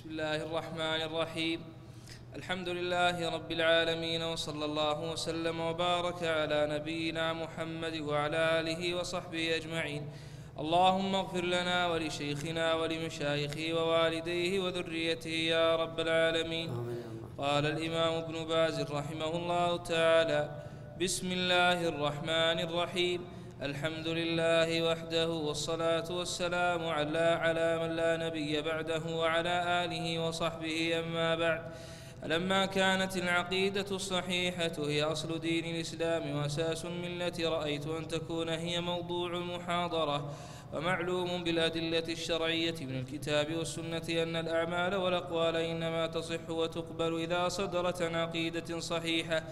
بسم الله الرحمن الرحيم. الحمد لله رب العالمين وصلى الله وسلم وبارك على نبينا محمد وعلى آله وصحبه أجمعين. اللهم اغفر لنا ولشيخنا ولمشايخه ووالديه وذريته يا رب العالمين. قال الإمام ابن باز رحمه الله تعالى بسم الله الرحمن الرحيم. الحمد لله وحده والصلاة والسلام على على من لا نبي بعده وعلى آله وصحبه أما بعد. لما كانت العقيدة الصحيحة هي أصل دين الإسلام وأساس الملة رأيت أن تكون هي موضوع المحاضرة ومعلوم بالأدلة الشرعية من الكتاب والسنة أن الأعمال والأقوال إنما تصح وتقبل إذا صدرت عن عقيدة صحيحة.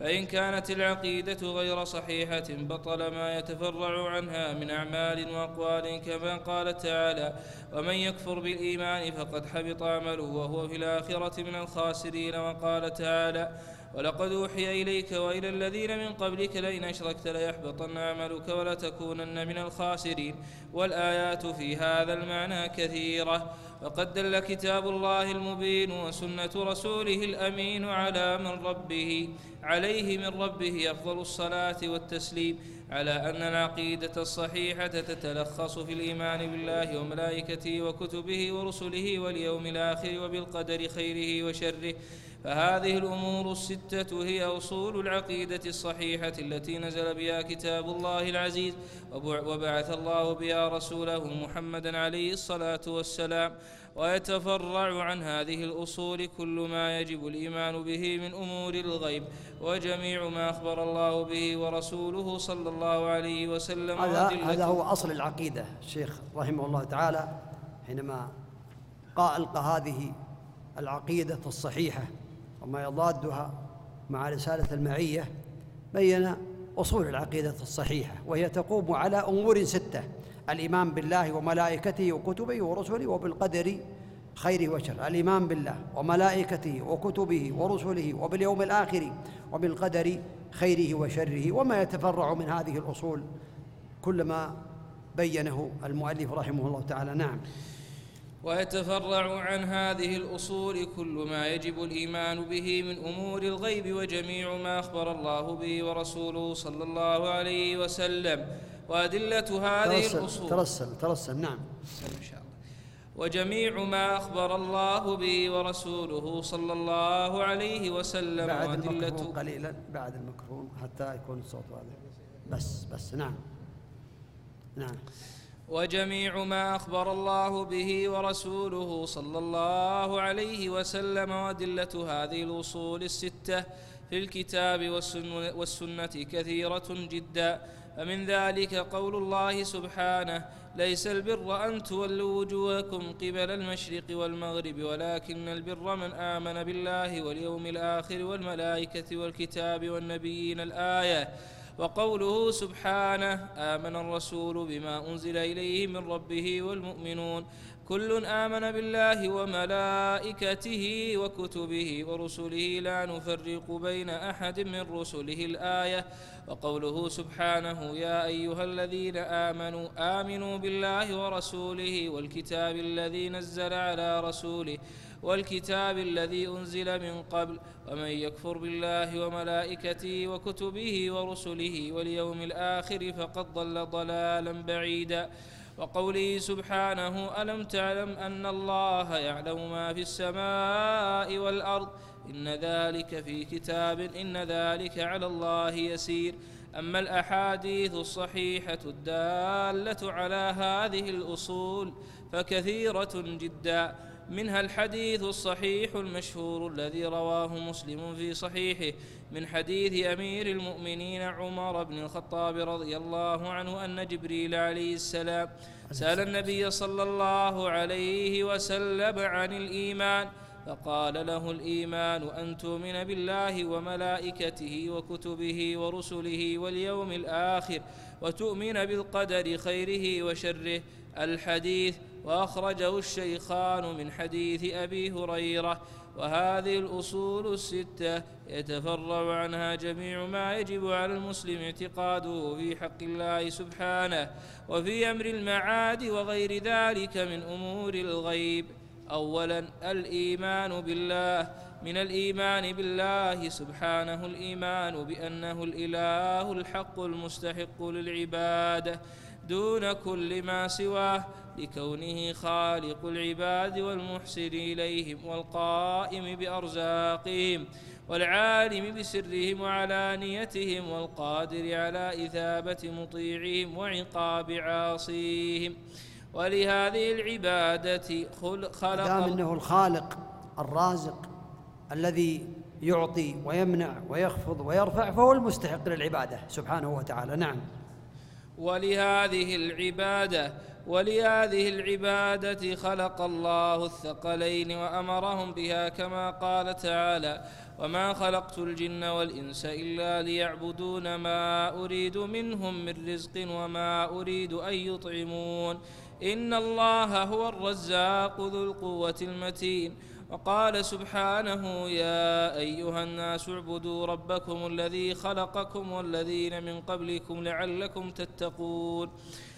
فإن كانت العقيدة غير صحيحة بطل ما يتفرع عنها من أعمال وأقوال كما قال تعالى ومن يكفر بالإيمان فقد حبط عمله وهو في الآخرة من الخاسرين وقال تعالى ولقد أوحي إليك وإلى الذين من قبلك لئن أشركت ليحبطن عملك ولتكونن من الخاسرين والآيات في هذا المعنى كثيرة وقد دل كتاب الله المبين وسنة رسوله الأمين على من ربه عليه من ربه أفضل الصلاة والتسليم على أن العقيدة الصحيحة تتلخص في الإيمان بالله وملائكته وكتبه ورسله واليوم الآخر وبالقدر خيره وشره. فهذه الأمور الستة هي أصول العقيدة الصحيحة التي نزل بها كتاب الله العزيز وبعث الله بها رسوله محمدا عليه الصلاة والسلام ويتفرع عن هذه الأصول كل ما يجب الإيمان به من أمور الغيب وجميع ما أخبر الله به ورسوله صلى الله عليه وسلم هذا هذا هو أصل العقيدة الشيخ رحمه الله تعالى حينما ألقى هذه العقيدة الصحيحة وما يضادها مع رسالة المعية بين أصول العقيدة الصحيحة وهي تقوم على أمور ستة الإيمان بالله وملائكته وكتبه ورسله وبالقدر خيره وشره. الإيمان بالله وملائكته وكتبه ورسله وباليوم الآخر وبالقدر خيره وشره. وما يتفرع من هذه الأصول كل ما بينه المؤلف رحمه الله تعالى. نعم. ويتفرع عن هذه الأصول كل ما يجب الإيمان به من أمور الغيب وجميع ما أخبر الله به ورسوله صلى الله عليه وسلم. وأدلة هذه ترسل الأصول. ترسل ترسل نعم. إن شاء الله. وجميع ما أخبر الله به ورسوله صلى الله عليه وسلم. بعد وأدلة الميكروفون قليلا بعد الميكروفون حتى يكون الصوت واضح. بس بس نعم. نعم. وجميع ما أخبر الله به ورسوله صلى الله عليه وسلم وأدلة هذه الأصول الستة في الكتاب والسن- والسنة كثيرة جدا. فمن ذلك قول الله سبحانه ليس البر أن تولوا وجوهكم قبل المشرق والمغرب ولكن البر من آمن بالله واليوم الآخر والملائكة والكتاب والنبيين الآية. وقوله سبحانه آمن الرسول بما أنزل إليه من ربه والمؤمنون. كل آمن بالله وملائكته وكتبه ورسله لا نفرق بين أحد من رسله الآية. وقوله سبحانه يا أيها الذين آمنوا آمنوا بالله ورسوله والكتاب الذي نزل على رسوله والكتاب الذي أنزل من قبل ومن يكفر بالله وملائكته وكتبه ورسله واليوم الآخر فقد ضل ضلالا بعيدا. وقوله سبحانه ألم تعلم أن الله يعلم ما في السماء والأرض؟ إن ذلك في كتاب إن ذلك على الله يسير. أما الأحاديث الصحيحة الدالة على هذه الأصول فكثيرة جدا. منها الحديث الصحيح المشهور الذي رواه مسلم في صحيحه من حديث أمير المؤمنين عمر بن الخطاب رضي الله عنه أن جبريل عليه السلام سأل النبي صلى الله عليه وسلم عن الإيمان فقال له الإيمان أن تؤمن بالله وملائكته وكتبه ورسله واليوم الآخر وتؤمن بالقدر خيره وشره. الحديث وأخرجه الشيخان من حديث أبي هريرة وهذه الأصول الستة يتفرع عنها جميع ما يجب على المسلم اعتقاده في حق الله سبحانه وفي أمر المعاد وغير ذلك من أمور الغيب. أولا الإيمان بالله. من الإيمان بالله سبحانه الإيمان بأنه الإله الحق المستحق للعبادة دون كل ما سواه. لكونه خالق العباد والمحسن إليهم والقائم بأرزاقهم والعالم بسرهم وعلانيتهم والقادر على إثابة مطيعهم وعقاب عاصيهم ولهذه العبادة خلق دام أنه الخالق الرازق الذي يعطي ويمنع ويخفض ويرفع فهو المستحق للعبادة سبحانه وتعالى. نعم. ولهذه العبادة ولهذه العبادة خلق الله الثقلين وأمرهم بها كما قال تعالى وما خلقت الجن والإنس إلا ليعبدون ما أريد منهم من رزق وما أريد أن يطعمون إن الله هو الرزاق ذو القوة المتين وقال سبحانه يا أيها الناس اعبدوا ربكم الذي خلقكم والذين من قبلكم لعلكم تتقون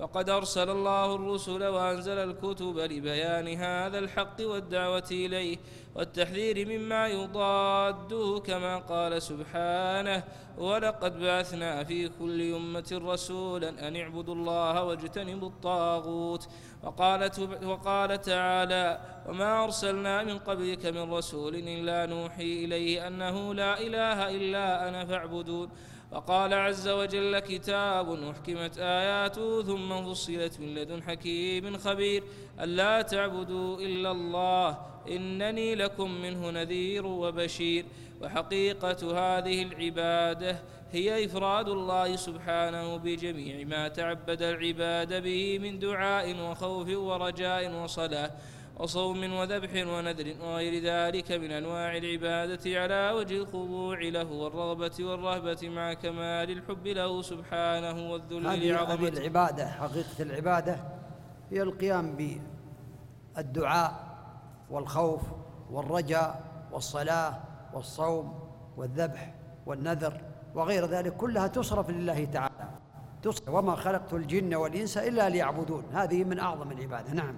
وقد أرسل الله الرسل وأنزل الكتب لبيان هذا الحق والدعوة إليه والتحذير مما يضاده كما قال سبحانه ولقد بعثنا في كل أمة رسولا أن اعبدوا الله واجتنبوا الطاغوت وقال, وقال تعالى وما أرسلنا من قبلك من رسول إلا نوحي إليه أنه لا إله إلا أنا فاعبدون وقال عز وجل كتاب أحكمت آياته ثم فصلت من لدن حكيم خبير. ألا تعبدوا إلا الله إنني لكم منه نذير وبشير. وحقيقة هذه العبادة هي إفراد الله سبحانه بجميع ما تعبد العباد به من دعاء وخوف ورجاء وصلاة. وصوم وذبح ونذر وغير ذلك من أنواع العبادة على وجه الخضوع له والرغبة والرهبة مع كمال الحب له سبحانه والذل لعظمته هذه العبادة حقيقة العبادة هي القيام بالدعاء والخوف والرجاء والصلاة والصوم والذبح والنذر وغير ذلك كلها تصرف لله تعالى. تصرف وما خلقت الجن والإنس إلا ليعبدون. هذه من أعظم العبادة. نعم.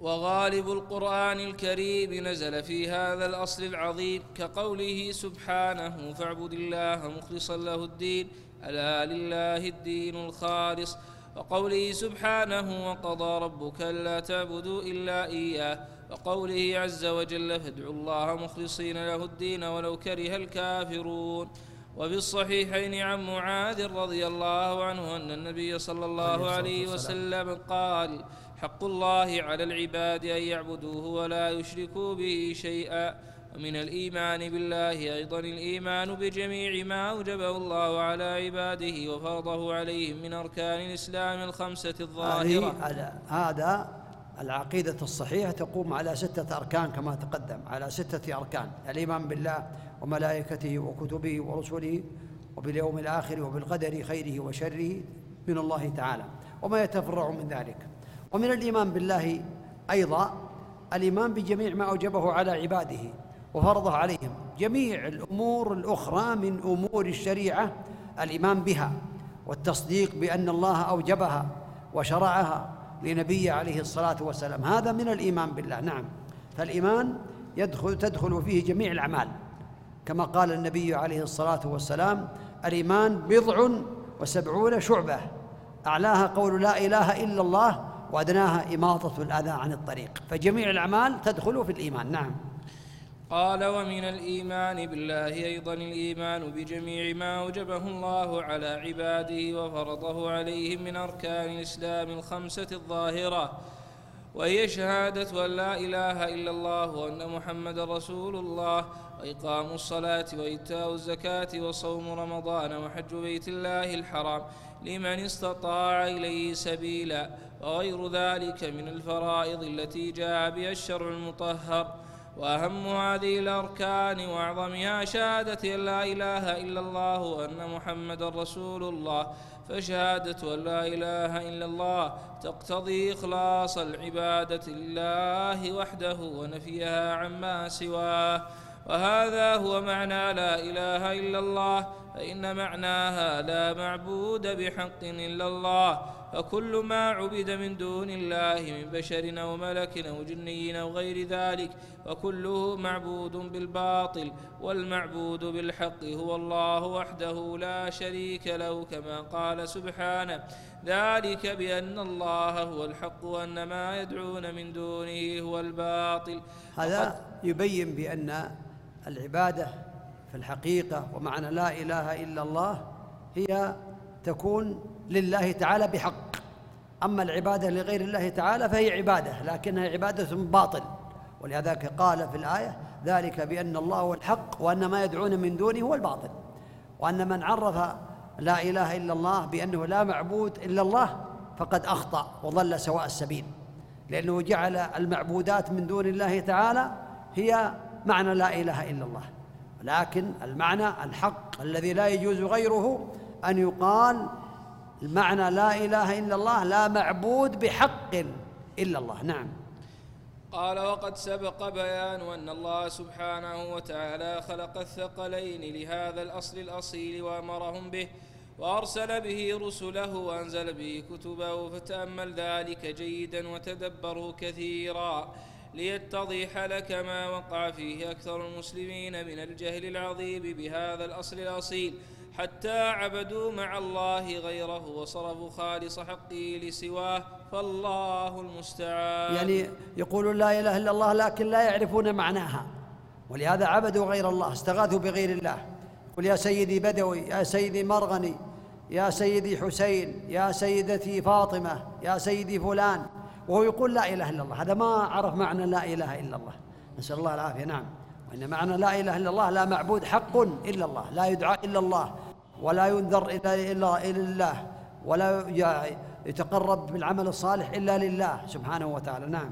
وغالب القرآن الكريم نزل في هذا الأصل العظيم كقوله سبحانه فاعبد الله مخلصا له الدين ألا لله الدين الخالص. وقوله سبحانه وقضى ربك ألا تعبدوا إلا إياه. وقوله عز وجل فادعوا الله مخلصين له الدين ولو كره الكافرون. وفي الصحيحين عن معاذ رضي الله عنه أن النبي صلى الله عليه وسلم قال حق الله على العباد أن يعبدوه ولا يشركوا به شيئا. ومن الإيمان بالله أيضا الإيمان بجميع ما أوجبه الله على عباده وفرضه عليهم من أركان الإسلام الخمسة الظاهرة. هذا العقيدة الصحيحة تقوم على ستة أركان كما تقدم. على ستة أركان. الإيمان بالله وملائكته وكتبه ورسله وباليوم الآخر وبالقدر خيره وشره من الله تعالى. وما يتفرع من ذلك. ومن الإيمان بالله أيضا الإيمان بجميع ما أوجبه على عباده وفرضه عليهم جميع الأمور الأخرى من أمور الشريعة الإيمان بها والتصديق بأن الله أوجبها وشرعها لنبيه عليه الصلاة والسلام. هذا من الإيمان بالله نعم. فالإيمان يدخل تدخل فيه جميع الأعمال. كما قال النبي عليه الصلاة والسلام الإيمان بضع وسبعون شعبة. أعلاها قول لا إله إلا الله وأدناها إماطة الأذى عن الطريق. فجميع الأعمال تدخل في الإيمان. نعم. قال ومن الإيمان بالله أيضا الإيمان بجميع ما أوجبه الله على عباده وفرضه عليهم من أركان الإسلام الخمسة الظاهرة وهي شهادة أن لا إله إلا الله وأن محمد رسول الله وإقام الصلاة وإيتاء الزكاة وصوم رمضان وحج بيت الله الحرام لمن استطاع إليه سبيلا وغير ذلك من الفرائض التي جاء بها الشرع المطهر. وأهم هذه الأركان وأعظمها شهادة أن لا إله إلا الله وأن محمد رسول الله. فشهادة أن لا إله إلا الله تقتضي إخلاص العبادة لله وحده ونفيها عما سواه. وهذا هو معنى لا إله إلا الله فإن معناها لا معبود بحق إلا الله. فكل ما عبد من دون الله من بشر أو ملك أو جني أو غير ذلك فكله معبود بالباطل والمعبود بالحق هو الله وحده لا شريك له كما قال سبحانه. ذلك بأن الله هو الحق وأن ما يدعون من دونه هو الباطل. هذا يبين بأن العبادة في الحقيقة ومعنى لا إله إلا الله هي تكون لله تعالى بحق. أما العبادة لغير الله تعالى فهي عبادة لكنها عبادة باطل. ولهذا قال في الآية ذلك بأن الله هو الحق وأن ما يدعون من دونه هو الباطل. وأن من عرف لا إله إلا الله بأنه لا معبود إلا الله فقد أخطأ وضل سواء السبيل. لأنه جعل المعبودات من دون الله تعالى هي معنى لا إله إلا الله. لكن المعنى الحق الذي لا يجوز غيره أن يقال المعنى لا إله إلا الله لا معبود بحق إلا الله. نعم. قال وقد سبق بيان أن الله سبحانه وتعالى خلق الثقلين لهذا الأصل الأصيل وأمرهم به وأرسل به رسله وأنزل به كتبه فتأمل ذلك جيدا وتدبره كثيرا. ليتضح لك ما وقع فيه أكثر المسلمين من الجهل العظيم بهذا الأصل الأصيل حتى عبدوا مع الله غيره وصرفوا خالص حقه لسواه فالله المستعان. يعني يقولون لا إله إلا الله لكن لا يعرفون معناها ولهذا عبدوا غير الله استغاثوا بغير الله. قل يا سيدي بدوي يا سيدي مرغني يا سيدي حسين يا سيدتي فاطمة يا سيدي فلان. وهو يقول لا إله إلا الله. هذا ما عرف معنى لا إله إلا الله. نسأل الله العافية. نعم. وإن معنى لا إله إلا الله لا معبود حق إلا الله. لا يدعى إلا الله. ولا ينذر إلا إلا الله ولا يتقرب بالعمل الصالح إلا لله سبحانه وتعالى. نعم.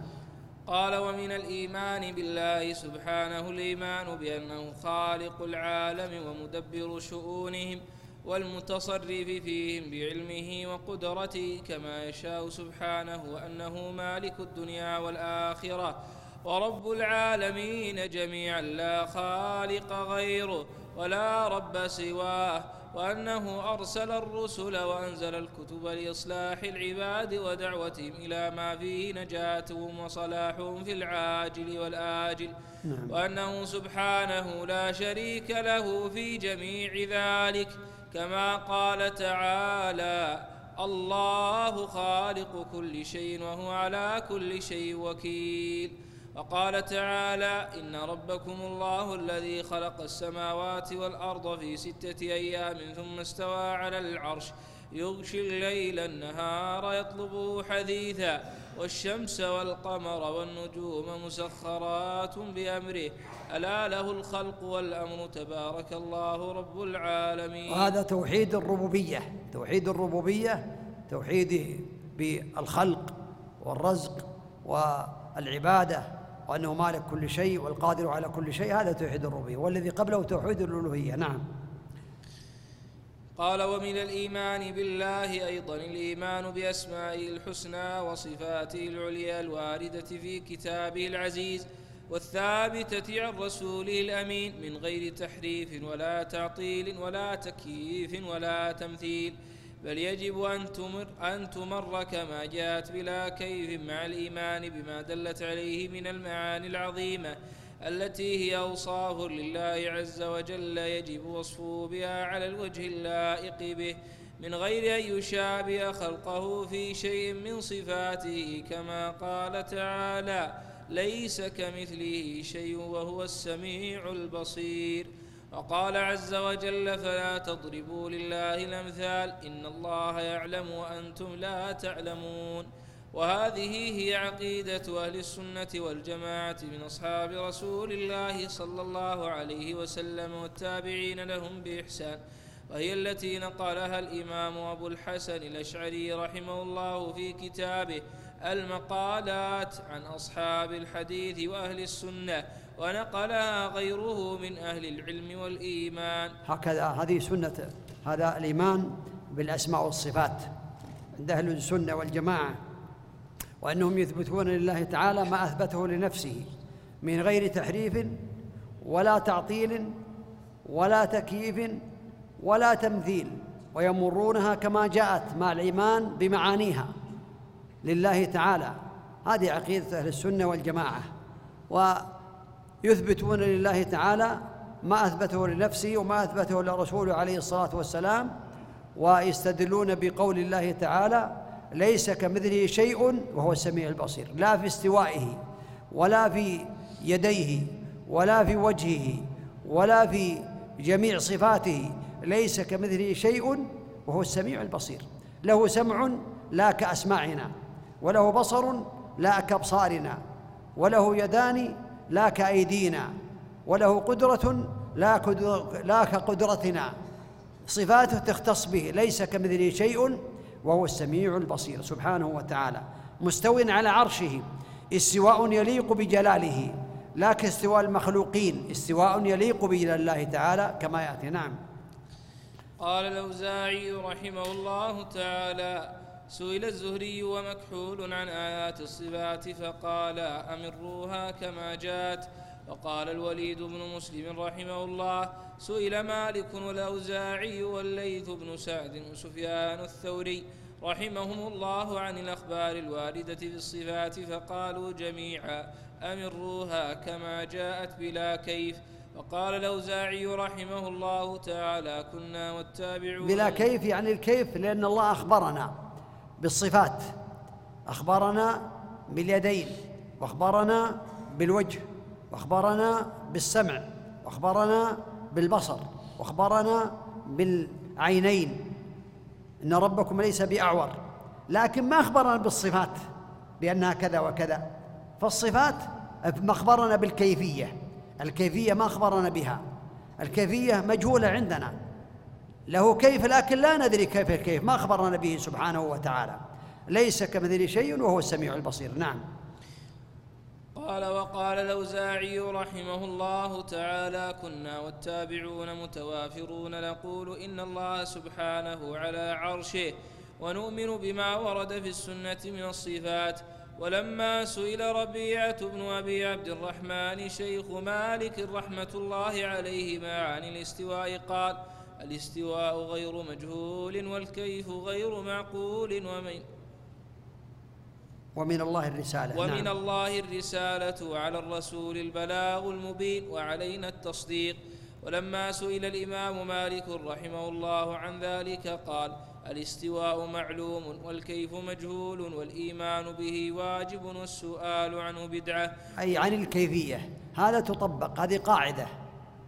قال ومن الإيمان بالله سبحانه الإيمان بأنه خالق العالم ومدبر شؤونهم. والمتصرف فيهم بعلمه وقدرته كما يشاء سبحانه وأنه مالك الدنيا والآخرة ورب العالمين جميعا لا خالق غيره ولا رب سواه وأنه أرسل الرسل وأنزل الكتب لإصلاح العباد ودعوتهم إلى ما فيه نجاتهم وصلاحهم في العاجل والآجل نعم. وأنه سبحانه لا شريك له في جميع ذلك كما قال تعالى الله خالق كل شيء وهو على كل شيء وكيل وقال تعالى إن ربكم الله الذي خلق السماوات والأرض في ستة أيام ثم استوى على العرش يغشي الليل النهار يطلبه حديثا والشمس والقمر والنجوم مسخرات بأمره. ألا له الخلق والأمر تبارك الله رب العالمين. وهذا توحيد الربوبية. توحيد الربوبية توحيده بالخلق والرزق والعبادة وأنه مالك كل شيء والقادر على كل شيء. هذا توحيد الربوبية. والذي قبله توحيد الألوهية. نعم. قال ومن الإيمان بالله أيضا الإيمان بأسمائه الحسنى وصفاته العليا الواردة في كتابه العزيز والثابتة عن رسوله الأمين من غير تحريف ولا تعطيل ولا تكييف ولا تمثيل. بل يجب أن تمر, أن تمر كما جاءت بلا كيف مع الإيمان بما دلت عليه من المعاني العظيمة. التي هي أوصاف لله عز وجل يجب وصفه بها على الوجه اللائق به من غير أن يشابه خلقه في شيء من صفاته كما قال تعالى ليس كمثله شيء وهو السميع البصير. وقال عز وجل فلا تضربوا لله الأمثال إن الله يعلم وأنتم لا تعلمون. وهذه هي عقيدة أهل السنة والجماعة من أصحاب رسول الله صلى الله عليه وسلم والتابعين لهم بإحسان وهي التي نقلها الإمام أبو الحسن الأشعري رحمه الله في كتابه المقالات عن أصحاب الحديث وأهل السنة ونقلها غيره من أهل العلم والإيمان. هكذا هذه سنة هذا الإيمان بالأسماء والصفات عند أهل السنة والجماعة. وأنهم يثبتون لله تعالى ما أثبته لنفسه من غير تحريف ولا تعطيل ولا تكييف ولا تمثيل ويمرونها كما جاءت مع الإيمان بمعانيها لله تعالى. هذه عقيدة أهل السنة والجماعة. ويثبتون لله تعالى ما أثبته لنفسه وما أثبته لرسوله عليه الصلاة والسلام ويستدلون بقول الله تعالى ليس كمثله شيء وهو السميع البصير. لا في استوائه ولا في يديه ولا في وجهه ولا في جميع صفاته ليس كمثله شيء وهو السميع البصير. له سمع لا كأسماعنا وله بصر لا كأبصارنا وله يدان لا كأيدينا وله قدرة لا, لا كقدرتنا. صفاته تختص به ليس كمثله شيء وهو السميع البصير سبحانه وتعالى مستو على عرشه استواء يليق بجلاله لا كاستواء المخلوقين استواء يليق بجلال الله تعالى كما يأتي. نعم. قال الأوزاعي رحمه الله تعالى سئل الزهري ومكحول عن آيات الصفات فقال أمروها كما جاءت. وقال الوليد بن مسلم رحمه الله سئل مالك والأوزاعي والليث بن سعد وسفيان الثوري رحمهم الله عن الأخبار الواردة في الصفات فقالوا جميعا أمروها كما جاءت بلا كيف. وقال الأوزاعي رحمه الله تعالى كنا والتابعون بلا كيف يعني الكيف لأن الله أخبرنا بالصفات أخبرنا باليدين وأخبرنا بالوجه. وأخبرنا بالسمع وأخبرنا بالبصر وأخبرنا بالعينين. إن ربكم ليس بأعور. لكن ما أخبرنا بالصفات؟ بأنها كذا وكذا. فالصفات ما أخبرنا بالكيفية. الكيفية ما أخبرنا بها. الكيفية مجهولة عندنا. له كيف لكن لا ندري كيف الكيف. ما أخبرنا به سبحانه وتعالى. ليس كمثله شيء وهو السميع البصير. نعم. قال وقال الأوزاعي رحمه الله تعالى كنا والتابعون متوافرون نقول إن الله سبحانه على عرشه ونؤمن بما ورد في السنة من الصفات. ولما سئل ربيعة بن أبي عبد الرحمن شيخ مالك رحمة الله عليهما عن الاستواء قال الاستواء غير مجهول والكيف غير معقول ومن ومن الله الرسالة. ومن نعم. الله الرسالة على الرسول البلاغ المبين وعلينا التصديق. ولما سئل الإمام مالك رحمه الله عن ذلك قال الاستواء معلوم والكيف مجهول والإيمان به واجب والسؤال عنه بدعة. أي عن الكيفية. هذا تطبق هذه قاعدة.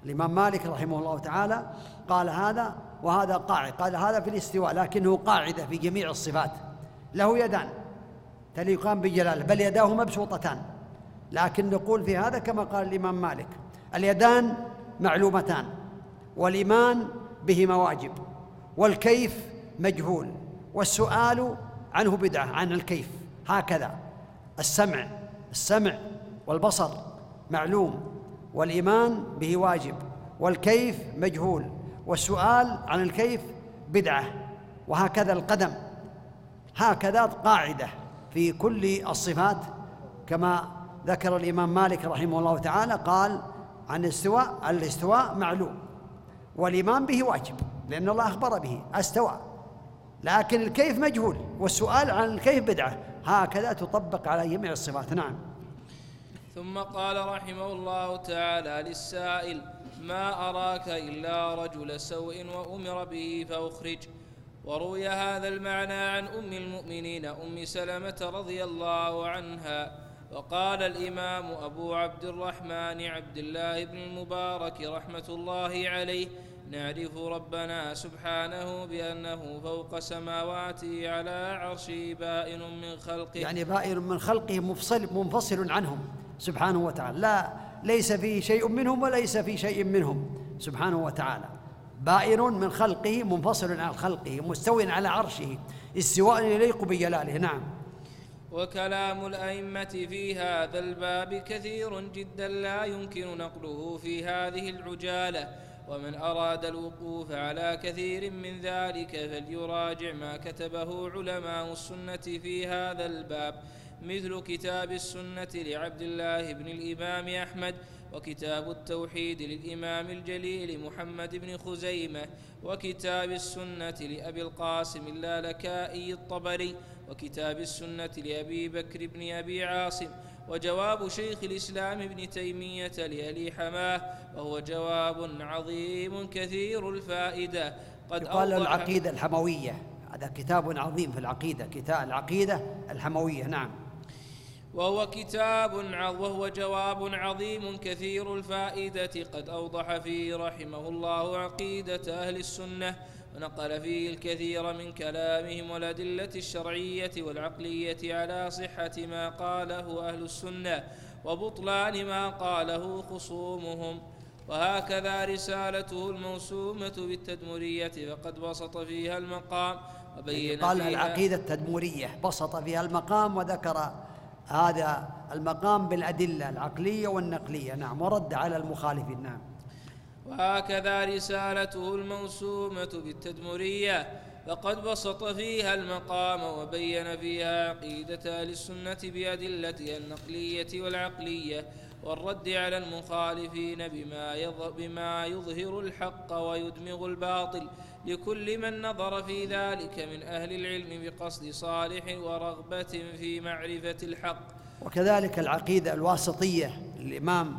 الإمام مالك رحمه الله تعالى قال هذا وهذا قاعد قال هذا في الاستواء لكنه قاعدة في جميع الصفات. له يدان. تليقان بجلاله بل يداه مبسوطتان. لكن نقول في هذا كما قال الإمام مالك اليدان معلومتان والإيمان بهما واجب والكيف مجهول والسؤال عنه بدعة عن الكيف. هكذا السمع السمع والبصر معلوم والإيمان به واجب والكيف مجهول والسؤال عن الكيف بدعة وهكذا القدم هكذا قاعدة. في كل الصفات كما ذكر الإمام مالك رحمه الله تعالى قال عن الاستواء الاستواء معلوم والإيمان به واجب لأن الله أخبر به استوى. لكن الكيف مجهول والسؤال عن الكيف بدعة هكذا تطبق على جميع الصفات. نعم. ثم قال رحمه الله تعالى للسائل ما أراك إلا رجل سوء وأمر به فأخرج. وروي هذا المعنى عن أم المؤمنين أم سلمة رضي الله عنها وقال الإمام أبو عبد الرحمن عبد الله بن المبارك رحمة الله عليه نعرف ربنا سبحانه بأنه فوق سماواته على عرشه بائن من خلقه. يعني بائن من خلقه مفصل منفصل عنهم سبحانه وتعالى. لا ليس فيه شيء منهم وليس في شيء منهم سبحانه وتعالى. بائن من خلقه منفصل عن خلقه مستو على عرشه استواء يليق بجلاله. نعم. وكلام الأئمة في هذا الباب كثير جدا لا يمكن نقله في هذه العجالة ومن أراد الوقوف على كثير من ذلك فليراجع ما كتبه علماء السنة في هذا الباب مثل كتاب السنة لعبد الله بن الإمام أحمد وكتاب التوحيد للإمام الجليل محمد بن خزيمة وكتاب السنة لأبي القاسم اللالكائي الطبري وكتاب السنة لأبي بكر بن أبي عاصم وجواب شيخ الإسلام ابن تيمية لألي حماه وهو جواب عظيم كثير الفائدة. قد قال العقيدة الحموية. هذا كتاب عظيم في العقيدة كتاب العقيدة الحموية نعم. وهو كتاب وهو جواب عظيم كثير الفائدة. قد أوضح فيه رحمه الله عقيدة أهل السنة ونقل فيه الكثير من كلامهم والأدلة الشرعية والعقلية على صحة ما قاله أهل السنة وبطلان ما قاله خصومهم. وهكذا رسالته الموسومة بالتدمرية فقد بسط فيها المقام وبين قال فيها العقيدة التدمرية بسط فيها المقام وذكر هذا المقام بالأدلة العقلية والنقلية. نعم ورد على المخالفين. نعم. وهكذا رسالته الموسومة بالتدمرية فقد بسط فيها المقام وبين فيها عقيدة أهل السنة بأدلتها النقلية والعقلية والرد على المخالفين بما, بما يظهر الحق ويدمغ الباطل. لكل من نظر في ذلك من أهل العلم بقصد صالح ورغبة في معرفة الحق. وكذلك العقيدة الواسطية الإمام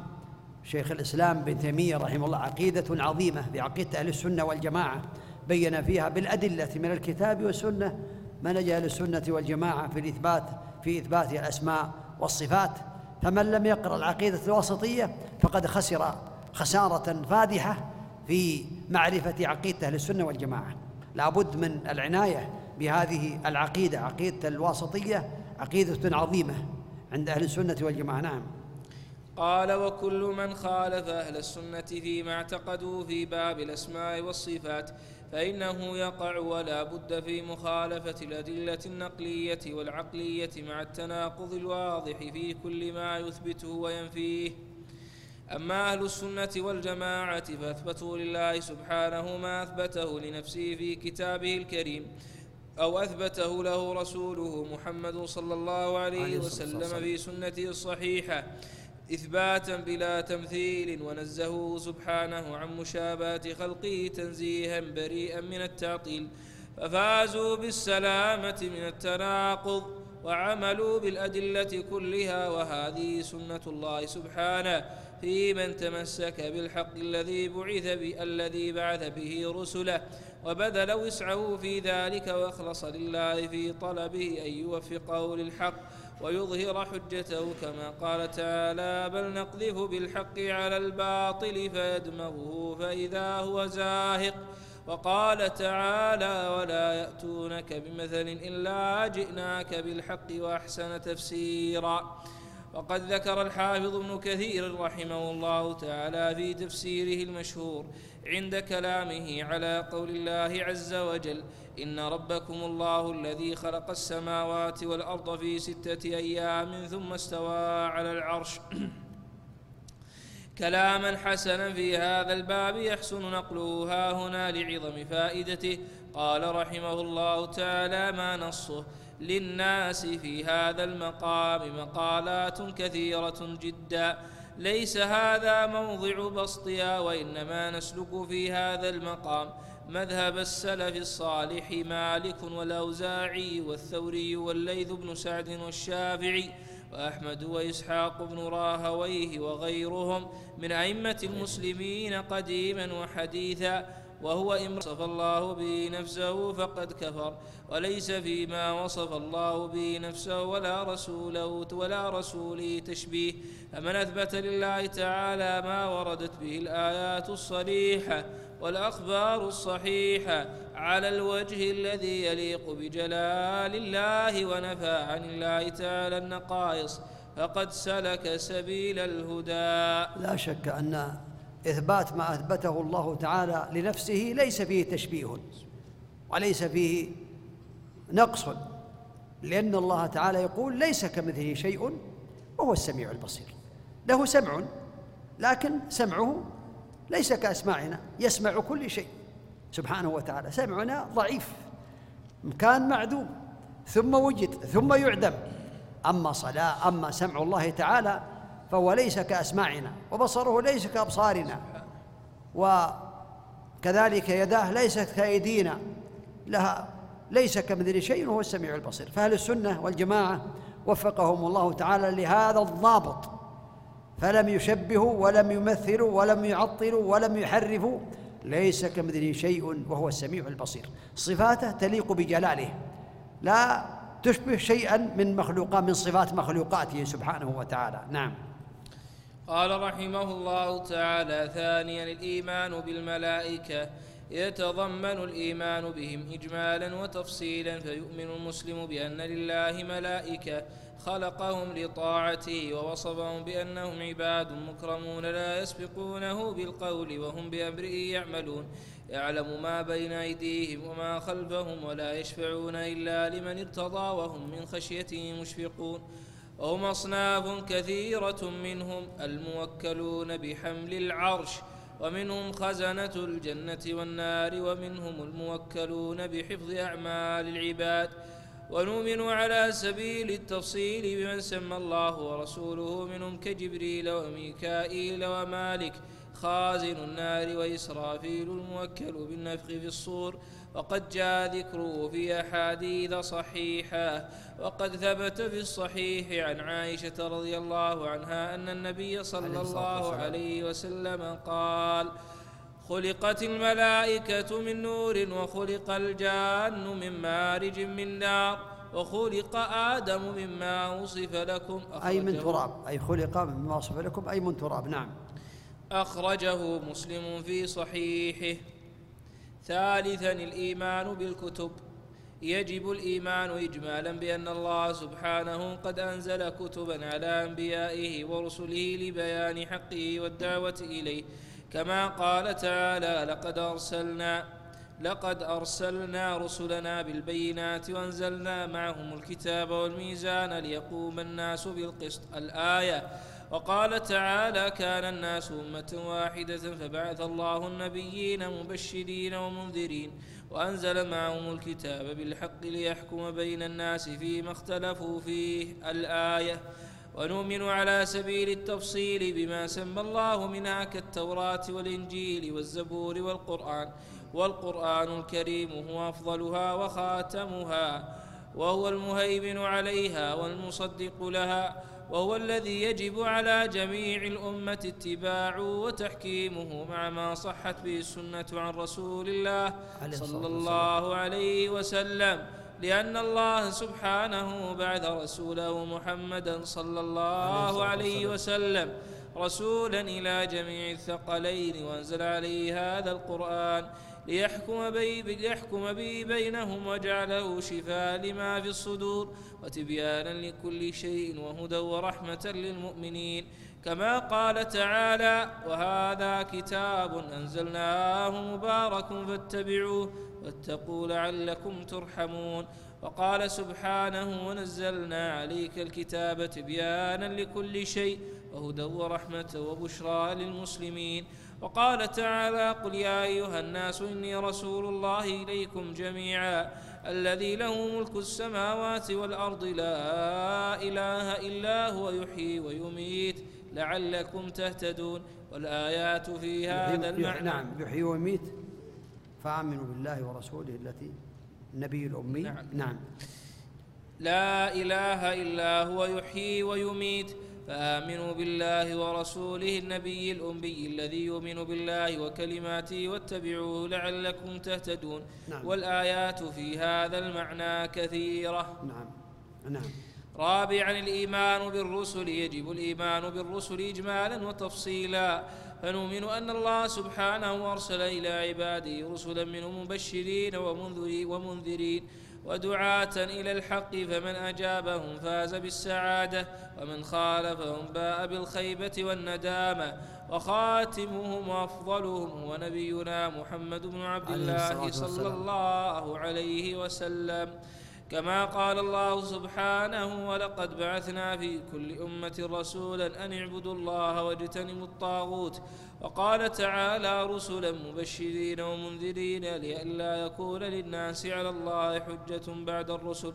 شيخ الإسلام بن تيمية رحمه الله عقيدة عظيمة بعقيدة أهل السنة والجماعة. بين فيها بالأدلة من الكتاب والسنة منهج أهل السنة والجماعة في الإثبات في إثبات الأسماء والصفات. فمن لم يقرأ العقيدة الواسطية فقد خسر خسارة فادحة في معرفة عقيدة أهل السنة والجماعة. لابد من العناية بهذه العقيدة عقيدة الواسطية عقيدة عظيمة عند أهل السنة والجماعة. نعم. قال وكل من خالف أهل السنة فيما اعتقدوا في باب الأسماء والصفات فإنه يقع ولا بد في مخالفة الأدلة النقلية والعقلية مع التناقض الواضح في كل ما يثبته وينفيه. أما أهل السنة والجماعة فأثبتوا لله سبحانه ما أثبته لنفسه في كتابه الكريم أو أثبته له رسوله محمد صلى الله عليه وسلم في سنته الصحيحة إثباتا بلا تمثيل ونزهه سبحانه عن مشابهة خلقه تنزيها بريئا من التعطيل ففازوا بالسلامة من التناقض وعملوا بالأدلة كلها وهذه سنة الله سبحانه. في من تمسك بالحق الذي بعث به الذي بعث به رسله وبذل وسعه في ذلك وأخلص لله في طلبه أن يوفقه للحق ويظهر حجته كما قال تعالى بل نقذف بالحق على الباطل فيدمغه فإذا هو زاهق وقال تعالى ولا يأتونك بمثل إلا جئناك بالحق وأحسن تفسيرا وقد ذكر الحافظ ابن كثير رحمه الله تعالى في تفسيره المشهور عند كلامه على قول الله عز وجل إن ربكم الله الذي خلق السماوات والأرض في ستة أيام ثم استوى على العرش. كلاما حسنا في هذا الباب يحسن نقله ها هنا لعظم فائدته. قال رحمه الله تعالى ما نصه؟ للناس في هذا المقام مقالات كثيرة جدا. ليس هذا موضع بسطها وإنما نسلك في هذا المقام مذهب السلف الصالح مالك والأوزاعي والثوري والليث بن سعد والشافعي وأحمد وإسحاق بن راهويه وغيرهم من أئمة المسلمين قديما وحديثا. وهو إن وصف الله به نفسه فقد كفر وليس فيما وصف الله به نفسه ولا رسوله ولا رسوله تشبيه. فمن أثبت لله تعالى ما وردت به الآيات الصريحة والأخبار الصحيحة على الوجه الذي يليق بجلال الله ونفى عن الله تعالى النقائص فقد سلك سبيل الهدى. لا شك أن إثبات ما أثبته الله تعالى لنفسه ليس فيه تشبيه وليس فيه نقص لأن الله تعالى يقول ليس كمثله شيء وهو السميع البصير. له سمع لكن سمعه ليس كأسماعنا يسمع كل شيء. سبحانه وتعالى سمعنا ضعيف كان معدوم ثم وجد ثم يعدم. أما صلاة أما سمع الله تعالى فهو ليس كأسماعنا وبصره ليس كأبصارنا وكذلك يداه ليست كأيدينا لها ليس كمثل شيء وهو السميع البصير. فأهل السنة والجماعة وفقهم الله تعالى لهذا الضابط فلم يشبهوا ولم يمثلوا ولم يعطلوا ولم يحرفوا ليس كمثله شيء وهو السميع البصير. صفاته تليق بجلاله لا تشبه شيئا من مخلوقات من صفات مخلوقاته سبحانه وتعالى. نعم. قال رحمه الله تعالى ثانيا الإيمان بالملائكة. يتضمن الإيمان بهم إجمالا وتفصيلا فيؤمن المسلم بأن لله ملائكة خلقهم لطاعته ووصفهم بأنهم عباد مكرمون لا يسبقونه بالقول وهم بأمره يعملون. يعلم ما بين أيديهم وما خلفهم ولا يشفعون إلا لمن ارتضى وهم من خشيته مشفقون. وهم أصناف كثيرة منهم الموكلون بحمل العرش ومنهم خزنة الجنة والنار ومنهم الموكلون بحفظ أعمال العباد. ونؤمن على سبيل التفصيل بمن سمى الله ورسوله منهم كجبريل وميكائيل ومالك خازن النار وإسرافيل الموكل بالنفخ في الصور. وقد جاء ذكره في أحاديث صحيحة وقد ثبت في الصحيح عن عائشة رضي الله عنها أن النبي صلى الله عليه وسلم قال خلقت الملائكة من نور وخلق الجان من مارج من نار وخلق آدم مما وصف لكم. أي من تراب أي خلق مما وصف لكم أي من تراب نعم. أخرجه مسلم في صحيحه. ثالثا الإيمان بالكتب. يجب الإيمان إجمالا بأن الله سبحانه قد أنزل كتبا على أنبيائه ورسله لبيان حقه والدعوة إليه. كما قال تعالى لقد أرسلنا لقد أرسلنا رسلنا بالبينات وأنزلنا معهم الكتاب والميزان ليقوم الناس بالقسط. الآية وقال تعالى كان الناس أمة واحدة فبعث الله النبيين مبشرين ومنذرين وأنزل معهم الكتاب بالحق ليحكم بين الناس فيما اختلفوا فيه الآية. ونؤمن على سبيل التفصيل بما سمى الله منها كالتوراة والإنجيل والزبور والقرآن. والقرآن الكريم هو أفضلها وخاتمها وهو المهيمن عليها والمصدق لها. وهو الذي يجب على جميع الأمة اتباعه وتحكيمه مع ما صحت به السنة عن رسول الله صلى الله عليه وسلم لأن الله سبحانه بعث رسوله محمدا صلى الله عليه وسلم رسولا إلى جميع الثقلين وأنزل عليه هذا القرآن ليحكم به, ليحكم به بينهم وجعله شفاء لما في الصدور وتبيانا لكل شيء وهدى ورحمة للمؤمنين. كما قال تعالى وهذا كتاب أنزلناه مبارك فاتبعوه واتقوا لعلكم ترحمون وقال سبحانه ونزلنا عليك الكتاب تبيانا لكل شيء وهدى ورحمة وبشرى للمسلمين وقال تعالى قل يا أيها الناس إني رسول الله إليكم جميعا الذي له ملك السماوات والأرض لا إله إلا هو يحيي ويميت لعلكم تهتدون والآيات في هذا المعنى. نعم يحيي ويميت. فآمنوا بالله ورسوله التي النبي الأمي. نعم, نعم. لا إله إلا هو يحيي ويميت فآمنوا بالله ورسوله النبي الأمي الذي يؤمن بالله وكلماته واتبعوه لعلكم تهتدون. نعم. والآيات في هذا المعنى كثيرة. نعم. نعم. رابعا الإيمان بالرسل. يجب الإيمان بالرسل إجمالا وتفصيلا. فنؤمن أن الله سبحانه أرسل إلى عباده رسلا منهم مبشرين ومنذرين. ودعاة إلى الحق فمن أجابهم فاز بالسعادة ومن خالفهم باء بالخيبة والندامة وخاتمهم وأفضلهم هو نبينا محمد بن عبد الله صلى الله عليه وسلم. كما قال الله سبحانه ولقد بعثنا في كل أمة رسولا أن اعبدوا الله واجتنبوا الطاغوت وقال تعالى رسلا مبشرين ومنذرين لئلا يكون للناس على الله حجة بعد الرسل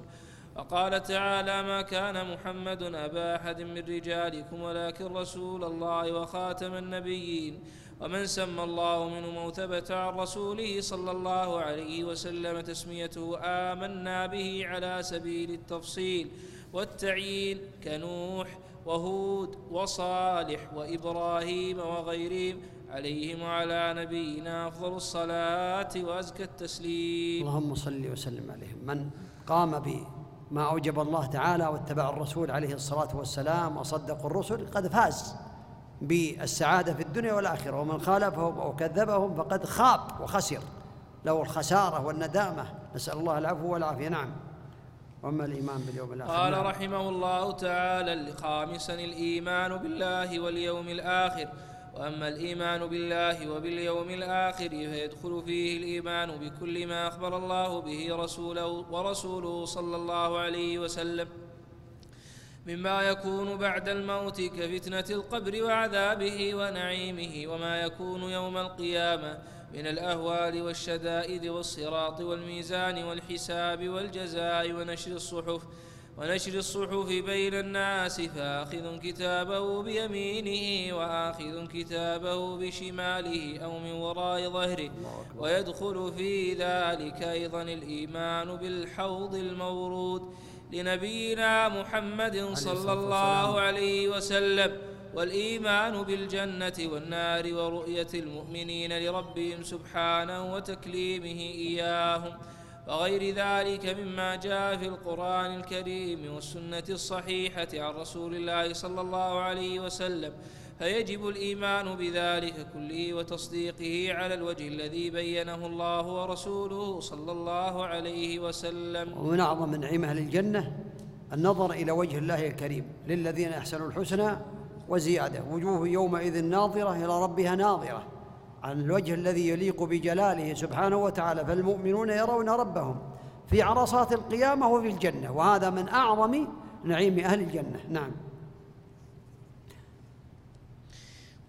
وقال تعالى ما كان محمد أبا أحد من رجالكم ولكن رسول الله وخاتم النبيين ومن سمى الله منهم أو ثبت عن رسوله صلى الله عليه وسلم تسميته آمنا به على سبيل التفصيل والتعيين كنوح وهود وصالح وإبراهيم وغيرهم عليهم وعلى نبينا أفضل الصلاة وأزكى التسليم. اللهم صل وسلم عليهم. من قام بما أوجب الله تعالى واتبع الرسول عليه الصلاة والسلام وصدق الرسل قد فاز. بالسعادة في الدنيا والآخرة. ومن خالفهم أو كذبهم فقد خاب وخسر. له الخسارة والندامة. نسأل الله العفو والعافية. نعم. وأما الإيمان باليوم الآخر. قال نعم. رحمه الله تعالى خامسا الإيمان بالله واليوم الآخر. وأما الإيمان بالله وباليوم الآخر فيدخل فيه الإيمان بكل ما أخبر الله به رسوله ورسوله صلى الله عليه وسلم. مما يكون بعد الموت كفتنة القبر وعذابه ونعيمه وما يكون يوم القيامة من الأهوال والشدائد والصراط والميزان والحساب والجزاء ونشر الصحف ونشر الصحف بين الناس فآخذ كتابه بيمينه وآخذ كتابه بشماله أو من وراء ظهره ويدخل في ذلك أيضا الإيمان بالحوض المورود. لنبينا محمد صلى الله عليه وسلم والإيمان بالجنة والنار ورؤية المؤمنين لربهم سبحانه وتكليمه إياهم وغير ذلك مما جاء في القرآن الكريم والسنة الصحيحة عن رسول الله صلى الله عليه وسلم. فيجب الإيمان بذلك كله وتصديقه على الوجه الذي بينه الله ورسوله صلى الله عليه وسلم. ومن أعظم نعيم أهل الجنة النظر إلى وجه الله الكريم للذين أحسنوا الحسنى وزيادة. وجوه يومئذ ناظرة إلى ربها ناظرة عن الوجه الذي يليق بجلاله سبحانه وتعالى. فالمؤمنون يرون ربهم في عرصات القيامة وفي الجنة وهذا من أعظم نعيم أهل الجنة. نعم.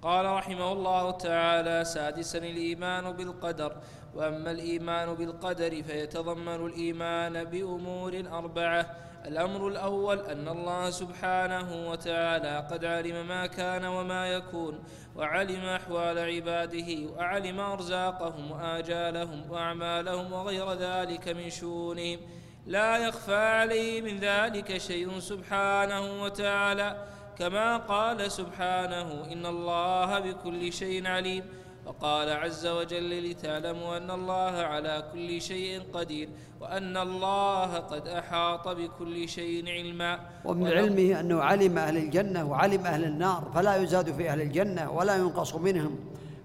قال رحمه الله تعالى سادسا الإيمان بالقدر وأما الإيمان بالقدر فيتضمن الإيمان بأمور أربعة. الأمر الأول أن الله سبحانه وتعالى قد علم ما كان وما يكون وعلم أحوال عباده وعلم أرزاقهم وآجالهم وأعمالهم وغير ذلك من شؤونهم لا يخفى عليه من ذلك شيء سبحانه وتعالى. كما قال سبحانه إن الله بكل شيء عليم. وقال عز وجل لتعلموا أن الله على كل شيء قدير وأن الله قد أحاط بكل شيء علما. ومن علمه أنه علم أهل الجنة وعلم أهل النار فلا يزاد في أهل الجنة ولا ينقص منهم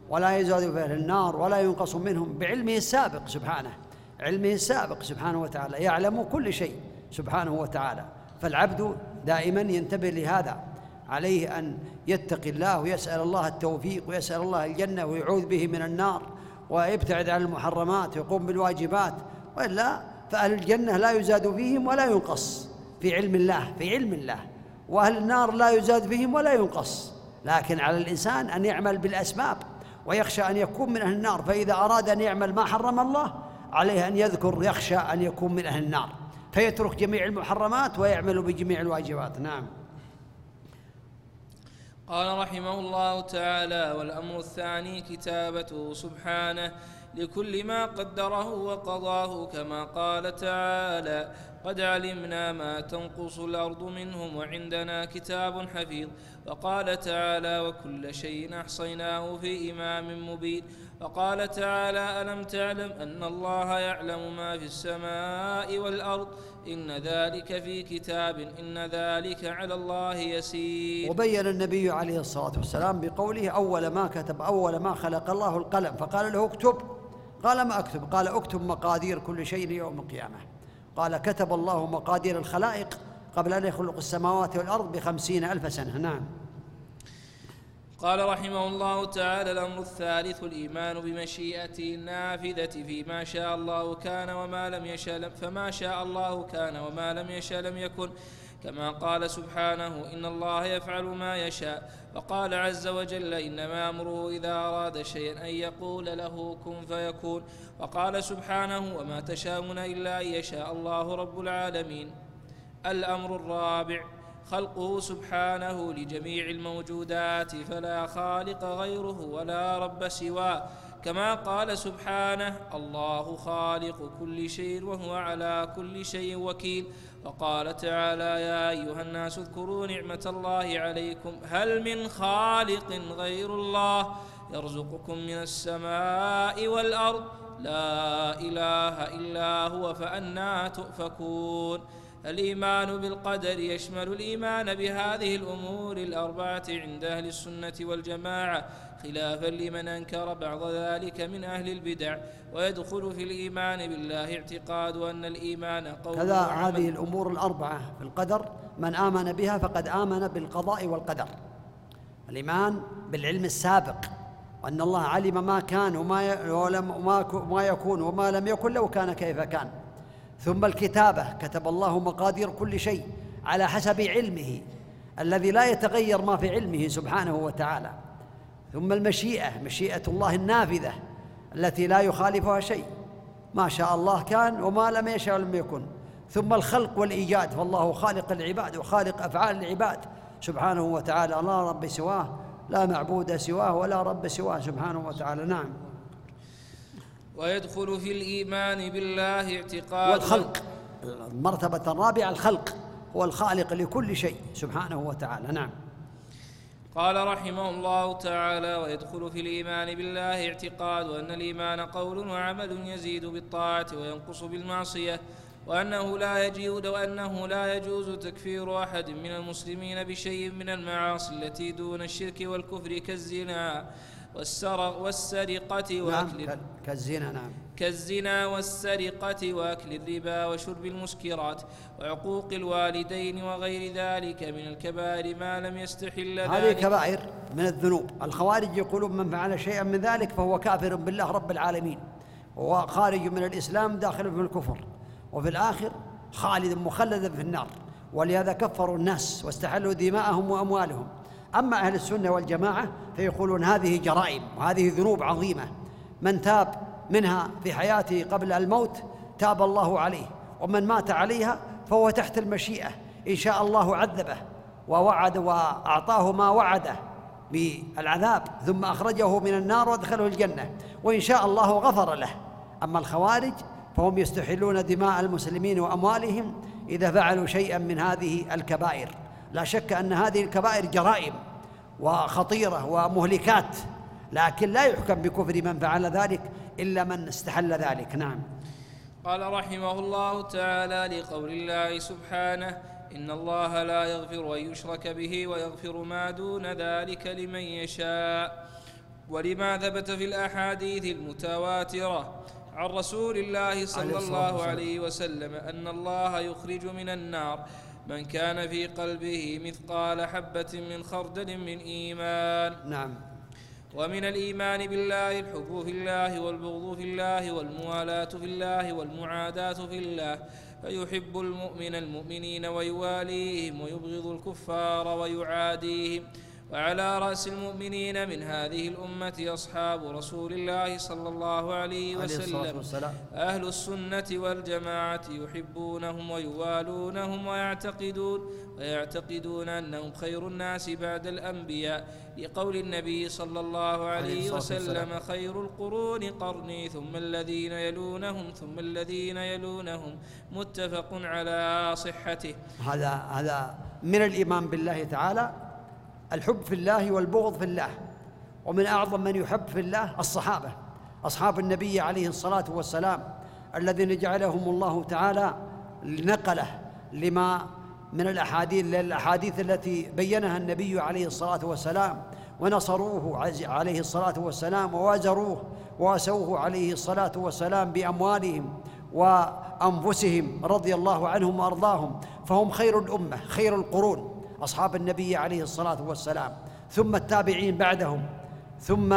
ولا يزاد في أهل النار ولا ينقص منهم بعلمه السابق سبحانه. علمه السابق سبحانه وتعالى يعلم كل شيء سبحانه وتعالى. فالعبد دائما ينتبه لهذا. عليه أن يتقي الله ويسأل الله التوفيق ويسأل الله الجنة ويعوذ به من النار ويبتعد عن المحرمات ويقوم بالواجبات. وإلا فأهل الجنة لا يزاد فيهم ولا ينقص في علم الله في علم الله. وأهل النار لا يزاد فيهم ولا ينقص. لكن على الإنسان أن يعمل بالأسباب ويخشى أن يكون من أهل النار. فإذا أراد أن يعمل ما حرم الله عليه أن يذكر يخشى أن يكون من أهل النار. فيترك جميع المحرمات ويعمل بجميع الواجبات. نعم. قال رحمه الله تعالى والأمر الثاني كتابته سبحانه لكل ما قدره وقضاه كما قال تعالى قد علمنا ما تنقص الأرض منهم وعندنا كتاب حفيظ. وقال تعالى وكل شيء أحصيناه في إمام مبين. وقال تعالى ألم تعلم أن الله يعلم ما في السماء والأرض؟ إن ذلك في كتاب إن ذلك على الله يسير. وبين النبي عليه الصلاة والسلام بقوله أول ما كتب أول ما خلق الله القلم. فقال له اكتب. قال ما أكتب؟ قال اكتب مقادير كل شيء يوم القيامة. قال كتب الله مقادير الخلائق قبل أن يخلق السماوات والأرض بخمسين ألف سنة. نعم. قال رحمه الله تعالى الأمر الثالث الإيمان بمشيئته النافذة فيما شاء الله كان وما لم يشاء فما شاء الله كان وما لم يشاء لم يكن. كما قال سبحانه إن الله يفعل ما يشاء. وقال عز وجل إنما أمره إذا أراد شيئا أن يقول له كن فيكون. وقال سبحانه وما تشاءون إلا أن يشاء الله رب العالمين. الأمر الرابع خلقه سبحانه لجميع الموجودات فلا خالق غيره ولا رب سواه. كما قال سبحانه الله خالق كل شيء وهو على كل شيء وكيل وقال تعالى يا أيها الناس اذكروا نعمة الله عليكم. هل من خالق غير الله؟ يرزقكم من السماء والأرض. لا إله إلا هو فأنا تؤفكون الإيمان بالقدر يشمل الإيمان بهذه الأمور الأربعة عند أهل السنة والجماعة خلافا لمن أنكر بعض ذلك من أهل البدع ويدخل في الإيمان بالله اعتقاد أن الإيمان قول كذا هذه الأمور الأربعة في القدر من آمن بها فقد آمن بالقضاء والقدر. الإيمان بالعلم السابق وأن الله علم ما كان وما وما يكون وما لم يكن لو كان كيف كان. ثم الكتابة. كتب الله مقادير كل شيء على حسب علمه الذي لا يتغير ما في علمه سبحانه وتعالى. ثم المشيئة مشيئة الله النافذة التي لا يخالفها شيء. ما شاء الله كان وما لم يشاء لم يكن. ثم الخلق والإيجاد. فالله خالق العباد وخالق أفعال العباد سبحانه وتعالى. لا رب سواه لا معبود سواه ولا رب سواه سبحانه وتعالى. نعم. ويدخل في الإيمان بالله اعتقاد والخلق المرتبة الرابعة الخلق هو الخالق لكل شيء سبحانه وتعالى. نعم. قال رحمه الله تعالى ويدخل في الإيمان بالله اعتقاد أن الإيمان قول وعمل يزيد بالطاعة وينقص بالمعصية وأنه لا يجوز وأنه لا يجوز تكفير أحد من المسلمين بشيء من المعاصي التي دون الشرك والكفر كالزنا. والسرق والسرقة نعم، وأكل نعم كالزنا نعم. كالزنا والسرقة وأكل الربا وشرب المسكرات وعقوق الوالدين وغير ذلك من الكبائر ما لم يستحل ذلك. هذه كبائر من الذنوب. الخوارج يقولون من فعل شيئا من ذلك فهو كافر بالله رب العالمين. وهو خارج من الإسلام داخل في الكفر. وفي الآخر خالد مخلدا في النار. ولهذا كفروا الناس واستحلوا دماءهم وأموالهم. أما أهل السنة والجماعة فيقولون هذه جرائم وهذه ذنوب عظيمة. من تاب منها في حياته قبل الموت تاب الله عليه ومن مات عليها فهو تحت المشيئة إن شاء الله عذبه ووعد وأعطاه ما وعده بالعذاب ثم أخرجه من النار وأدخله الجنة وإن شاء الله غفر له. أما الخوارج فهم يستحلون دماء المسلمين وأموالهم إذا فعلوا شيئا من هذه الكبائر. لا شك أن هذه الكبائر جرائم وخطيرة ومهلكات لكن لا يحكم بكفر من فعل ذلك إلا من استحل ذلك. نعم. قال رحمه الله تعالى لقول الله سبحانه إن الله لا يغفر أن يشرك به ويغفر ما دون ذلك لمن يشاء. ولما ثبت في الأحاديث المتواترة عن رسول الله صلى الله عليه وسلم أن الله يخرج من النار من كان في قلبه مثقال حبة من خردل من إيمان. نعم. ومن الإيمان بالله الحب في الله والبغض في الله والموالاة في الله والمعاداة في الله فيحب المؤمن المؤمنين ويواليهم ويبغض الكفار ويعاديهم. وعلى رأس المؤمنين من هذه الأمة أصحاب رسول الله صلى الله عليه وسلم. أهل السنة والجماعة يحبونهم ويوالونهم ويعتقدون ويعتقدون أنهم خير الناس بعد الأنبياء. لقول النبي صلى الله عليه وسلم خير القرون قرني ثم الذين يلونهم ثم الذين يلونهم. متفق على صحته. هذا هذا من الإيمان بالله تعالى. الحب في الله والبغض في الله. ومن أعظم من يحب في الله الصحابة أصحاب النبي عليه الصلاة والسلام الذين جعلهم الله تعالى نقله لما من الأحاديث الأحاديث التي بينها النبي عليه الصلاة والسلام ونصروه عليه الصلاة والسلام ووازروه وأسوه عليه الصلاة والسلام بأموالهم وأنفسهم رضي الله عنهم وأرضاهم. فهم خير الأمة خير القرون. أصحاب النبي عليه الصلاة والسلام ثم التابعين بعدهم ثم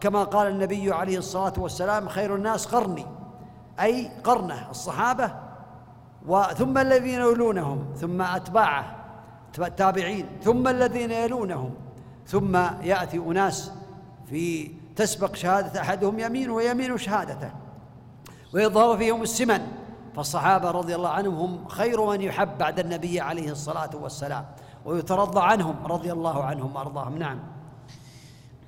كما قال النبي عليه الصلاة والسلام خير الناس قرني أي قرنة الصحابة ثم الذين يلونهم ثم أتباعه التابعين ثم الذين يلونهم ثم يأتي أناس في تسبق شهادة أحدهم يمين ويمين شهادته ويظهر فيهم السمن. فالصحابة رضي الله عنهم هم خير من يحب بعد النبي عليه الصلاة والسلام ويترضى عنهم رضي الله عنهم وأرضاهم. نعم.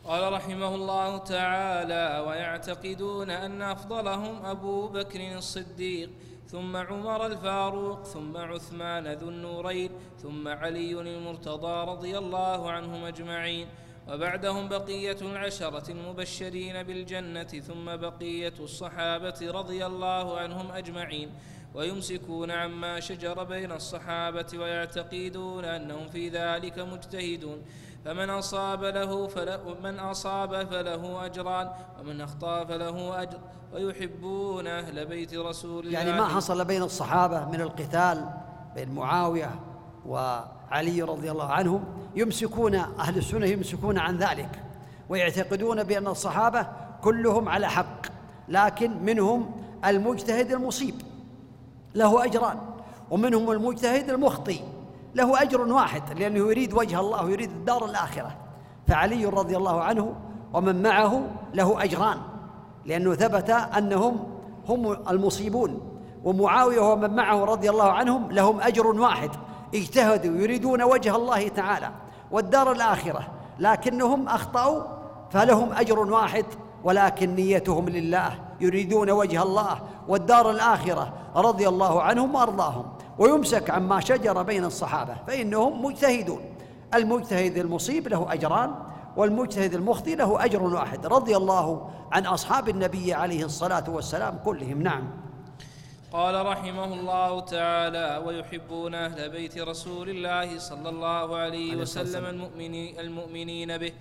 قال رحمه الله تعالى ويعتقدون أن أفضلهم أبو بكر الصديق ثم عمر الفاروق ثم عثمان ذو النورين ثم علي المرتضى رضي الله عنهم أجمعين. وبعدهم بقية العشرة المبشرين بالجنة ثم بقية الصحابة رضي الله عنهم أجمعين ويمسكون عما شجر بين الصحابة ويعتقدون أنهم في ذلك مجتهدون. فمن أصاب له من أصاب فله أجران ومن أخطأ فله أجر. ويحبون أهل بيت رسول الله. يعني ما حصل بين الصحابة من القتال بين معاوية وعلي رضي الله عنهم يمسكون أهل السنة يمسكون عن ذلك ويعتقدون بأن الصحابة كلهم على حق لكن منهم المجتهد المصيب له أجران ومنهم المجتهد المخطئ له أجر واحد لأنه يريد وجه الله ويريد الدار الآخرة. فعلي رضي الله عنه ومن معه له أجران لأنه ثبت أنهم هم المصيبون ومعاوية ومن معه رضي الله عنهم لهم أجر واحد اجتهدوا يريدون وجه الله تعالى والدار الآخرة لكنهم أخطأوا فلهم أجر واحد ولكن نيتهم لله يريدون وجه الله والدار الآخرة رضي الله عنهم وأرضاهم ويمسك عما شجر بين الصحابة فإنهم مجتهدون. المجتهد المصيب له أجران والمجتهد المخطئ له أجر واحد. رضي الله عن أصحاب النبي عليه الصلاة والسلام كلهم نعم. قال رحمه الله تعالى ويحبون أهل بيت رسول الله صلى الله عليه وسلم المؤمنين, المؤمنين به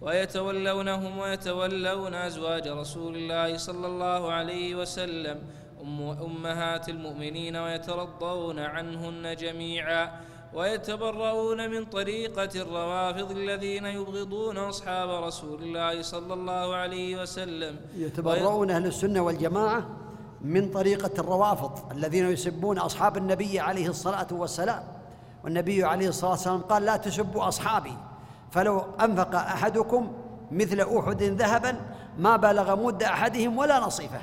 ويتولونهم ويتولون أزواج رسول الله صلى الله عليه وسلم. أم أمهات المؤمنين ويترضون عنهن جميعا ويتبرؤون من طريقة الروافض الذين يبغضون أصحاب رسول الله صلى الله عليه وسلم. يتبرؤون أهل السنة والجماعة؟ من طريقة الروافض الذين يسبون أصحاب النبي عليه الصلاة والسلام. والنبي عليه الصلاة والسلام قال لا تسبوا أصحابي فلو أنفق أحدكم مثل أحد ذهبا ما بلغ مد أحدهم ولا نصيفه.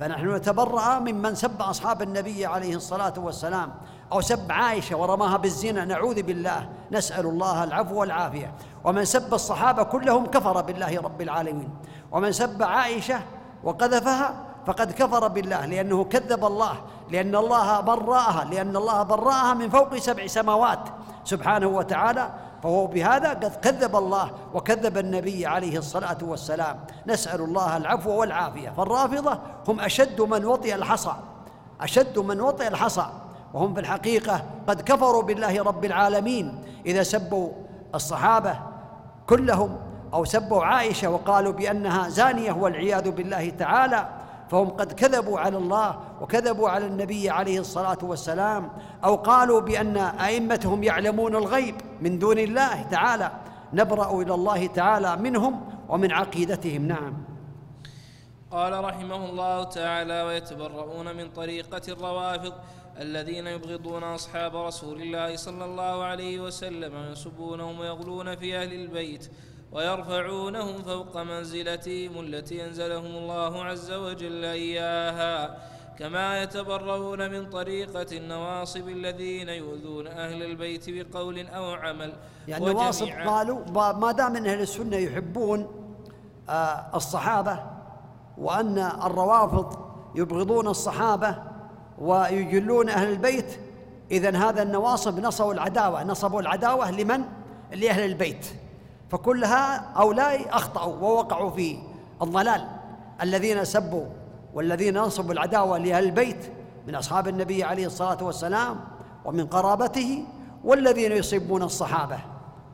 فنحن نتبرأ ممن سب أصحاب النبي عليه الصلاة والسلام أو سب عائشة ورماها بالزنا نعوذ بالله نسأل الله العفو والعافية. ومن سب الصحابة كلهم كفر بالله رب العالمين. ومن سب عائشة وقذفها فقد كفر بالله لأنه كذب الله لأن الله براها لأن الله براها من فوق سبع سماوات. سبحانه وتعالى فهو بهذا قد كذب الله وكذب النبي عليه الصلاة والسلام. نسأل الله العفو والعافية. فالرافضة هم أشد من وطئ الحصى أشد من وطئ الحصى. وهم في الحقيقة قد كفروا بالله رب العالمين. إذا سبوا الصحابة كلهم أو سبوا عائشة وقالوا بأنها زانية والعياذ بالله تعالى فهم قد كذبوا على الله وكذبوا على النبي عليه الصلاة والسلام أو قالوا بأن أئمتهم يعلمون الغيب من دون الله تعالى. نبرأ إلى الله تعالى منهم ومن عقيدتهم. نعم. قال رحمه الله تعالى ويتبرؤون من طريقة الروافض الذين يبغضون أصحاب رسول الله صلى الله عليه وسلم وينسبونهم ويغلون في أهل البيت. ويرفعونهم فوق منزلتهم التي أنزلهم الله عز وجل إياها كما يتبرؤون من طريقة النواصب الذين يؤذون أهل البيت بقول أو عمل. يعني النواصب قالوا ما دام أن أهل السنة يحبون آه، الصحابة وأن الروافض يبغضون الصحابة ويجلون أهل البيت إذا هذا النواصب نصبوا العداوة. نصبوا العداوة لمن؟ لأهل البيت. فكل هؤلاء أخطأوا ووقعوا في الضلال. الذين سبوا والذين نصبوا العداوة لأهل البيت من أصحاب النبي عليه الصلاة والسلام ومن قرابته والذين يصيبون الصحابة.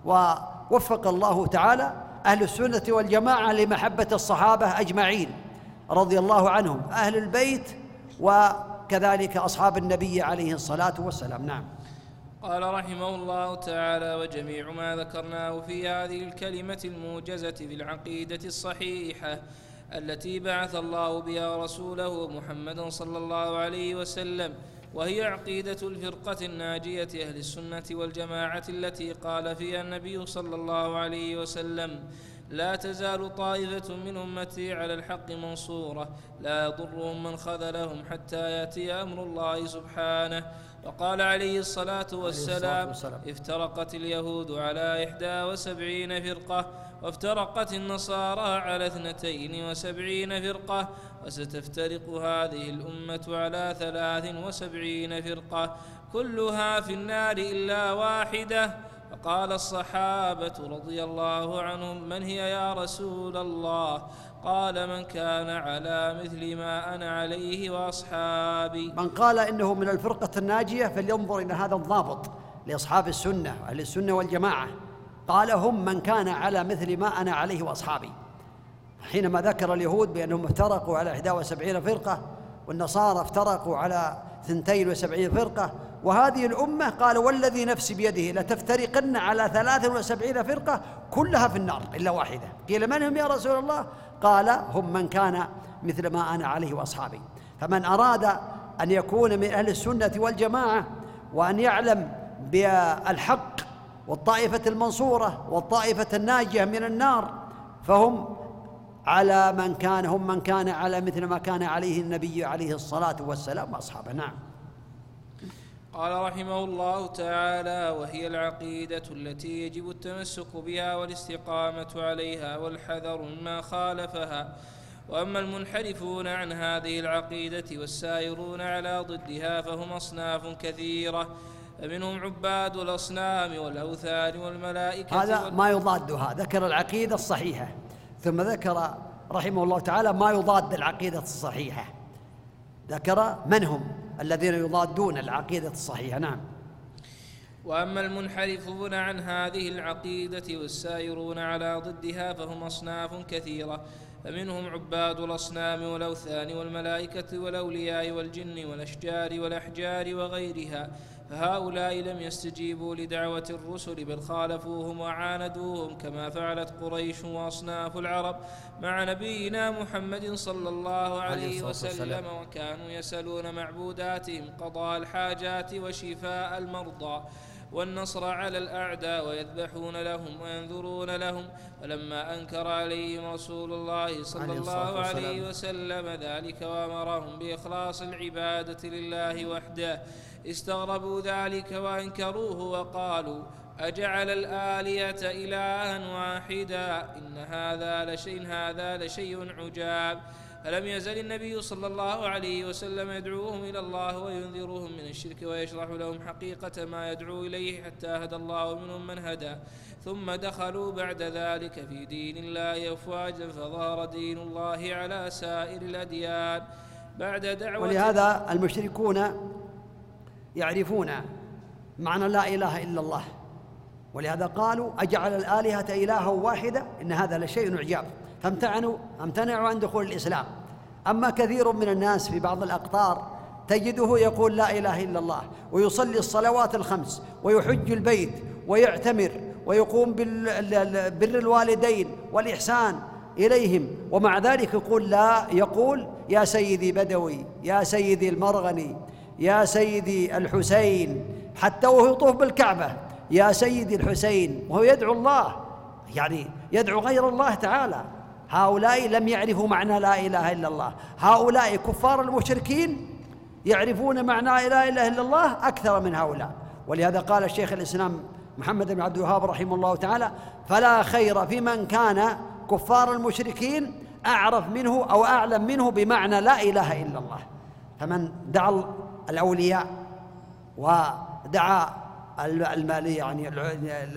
ووفق الله تعالى أهل السنة والجماعة لمحبة الصحابة أجمعين رضي الله عنهم أهل البيت وكذلك أصحاب النبي عليه الصلاة والسلام. نعم. قال رحمه الله تعالى وجميع ما ذكرناه في هذه الكلمة الموجزة في العقيدة الصحيحة التي بعث الله بها رسوله محمدا صلى الله عليه وسلم وهي عقيدة الفرقة الناجية أهل السنة والجماعة التي قال فيها النبي صلى الله عليه وسلم لا تزال طائفة من أمتي على الحق منصورة لا يضرهم من خذلهم حتى يأتي أمر الله سبحانه وقال عليه الصلاة والسلام افترقت اليهود على إحدى وسبعين فرقة وافترقت النصارى على اثنتين وسبعين فرقة وستفترق هذه الأمة على ثلاث وسبعين فرقة. كلها في النار إلا واحدة. فقال الصحابة رضي الله عنهم من هي يا رسول الله؟ قال من كان على مثل ما أنا عليه وأصحابي. من قال إنه من الفرقة الناجية فلينظر إلى هذا الضابط لأصحاب السنة أهل السنة والجماعة. قال هم من كان على مثل ما أنا عليه وأصحابي. حينما ذكر اليهود بأنهم افترقوا على 71 فرقة والنصارى افترقوا على 72 فرقة وهذه الأمة قال والذي نفسي بيده لتفترقن على 73 فرقة كلها في النار إلا واحدة. قيل من هم يا رسول الله؟ قال هم من كان مثل ما أنا عليه وأصحابي. فمن أراد أن يكون من أهل السنة والجماعة وأن يعلم بالحق والطائفة المنصورة والطائفة الناجية من النار فهم على من كان هم من كان على مثل ما كان عليه النبي عليه الصلاة والسلام وأصحابه. نعم. قال رحمه الله تعالى وهي العقيدة التي يجب التمسك بها والاستقامة عليها والحذر مما خالفها. وأما المنحرفون عن هذه العقيدة والسائرون على ضدها فهم أصناف كثيرة. فمنهم عباد الأصنام والأوثان والملائكة هذا ما يضادها ذكر العقيدة الصحيحة. ثم ذكر رحمه الله تعالى ما يضاد العقيدة الصحيحة. ذكر من هم؟ الذين يضادون العقيدة الصحيحة. نعم. وأما المنحرفون عن هذه العقيدة والسائرون على ضدها فهم أصناف كثيرة فمنهم عباد الأصنام والأوثان والملائكة والأولياء والجن والأشجار والأحجار وغيرها. فهؤلاء لم يستجيبوا لدعوة الرسل بل خالفوهم وعاندوهم كما فعلت قريش وأصناف العرب مع نبينا محمد صلى الله عليه وسلم وكانوا يسألون معبوداتهم قضاء الحاجات وشفاء المرضى والنصر على الأعداء ويذبحون لهم وينذرون لهم. فلما أنكر عليهم رسول الله صلى الله عليه وسلم ذلك وأمرهم بإخلاص العبادة لله وحده. استغربوا ذلك وأنكروه وقالوا أجعل الآلية إلها واحدا إن هذا لشيء هذا لشيء عجاب. فلم يزل النبي صلى الله عليه وسلم يدعوهم إلى الله وينذرهم من الشرك ويشرح لهم حقيقة ما يدعو إليه حتى هدى الله منهم من هدى. ثم دخلوا بعد ذلك في دين الله أفواجا فظهر دين الله على سائر الأديان. بعد دعوة ولهذا المشركون يعرفون معنى لا إله إلا الله. ولهذا قالوا أجعل الآلهة إلها واحدة؟ إن هذا لشيء عجاب. فامتعنوا امتنعوا عن دخول الإسلام. أما كثير من الناس في بعض الأقطار تجده يقول لا إله إلا الله ويصلي الصلوات الخمس ويحج البيت ويعتمر ويقوم بر الوالدين والإحسان إليهم. ومع ذلك يقول لا يقول يا سيدي بدوي يا سيدي المرغني يا سيدي الحسين حتى وهو يطوف بالكعبة يا سيدي الحسين وهو يدعو الله يعني يدعو غير الله تعالى. هؤلاء لم يعرفوا معنى لا إله إلا الله. هؤلاء كفار المشركين يعرفون معنى لا إله إلا الله أكثر من هؤلاء. ولهذا قال الشيخ الإسلام محمد بن عبد الوهاب رحمه الله تعالى فلا خير في من كان كفار المشركين أعرف منه أو أعلم منه بمعنى لا إله إلا الله. فمن دعا الأولياء ودعا يعني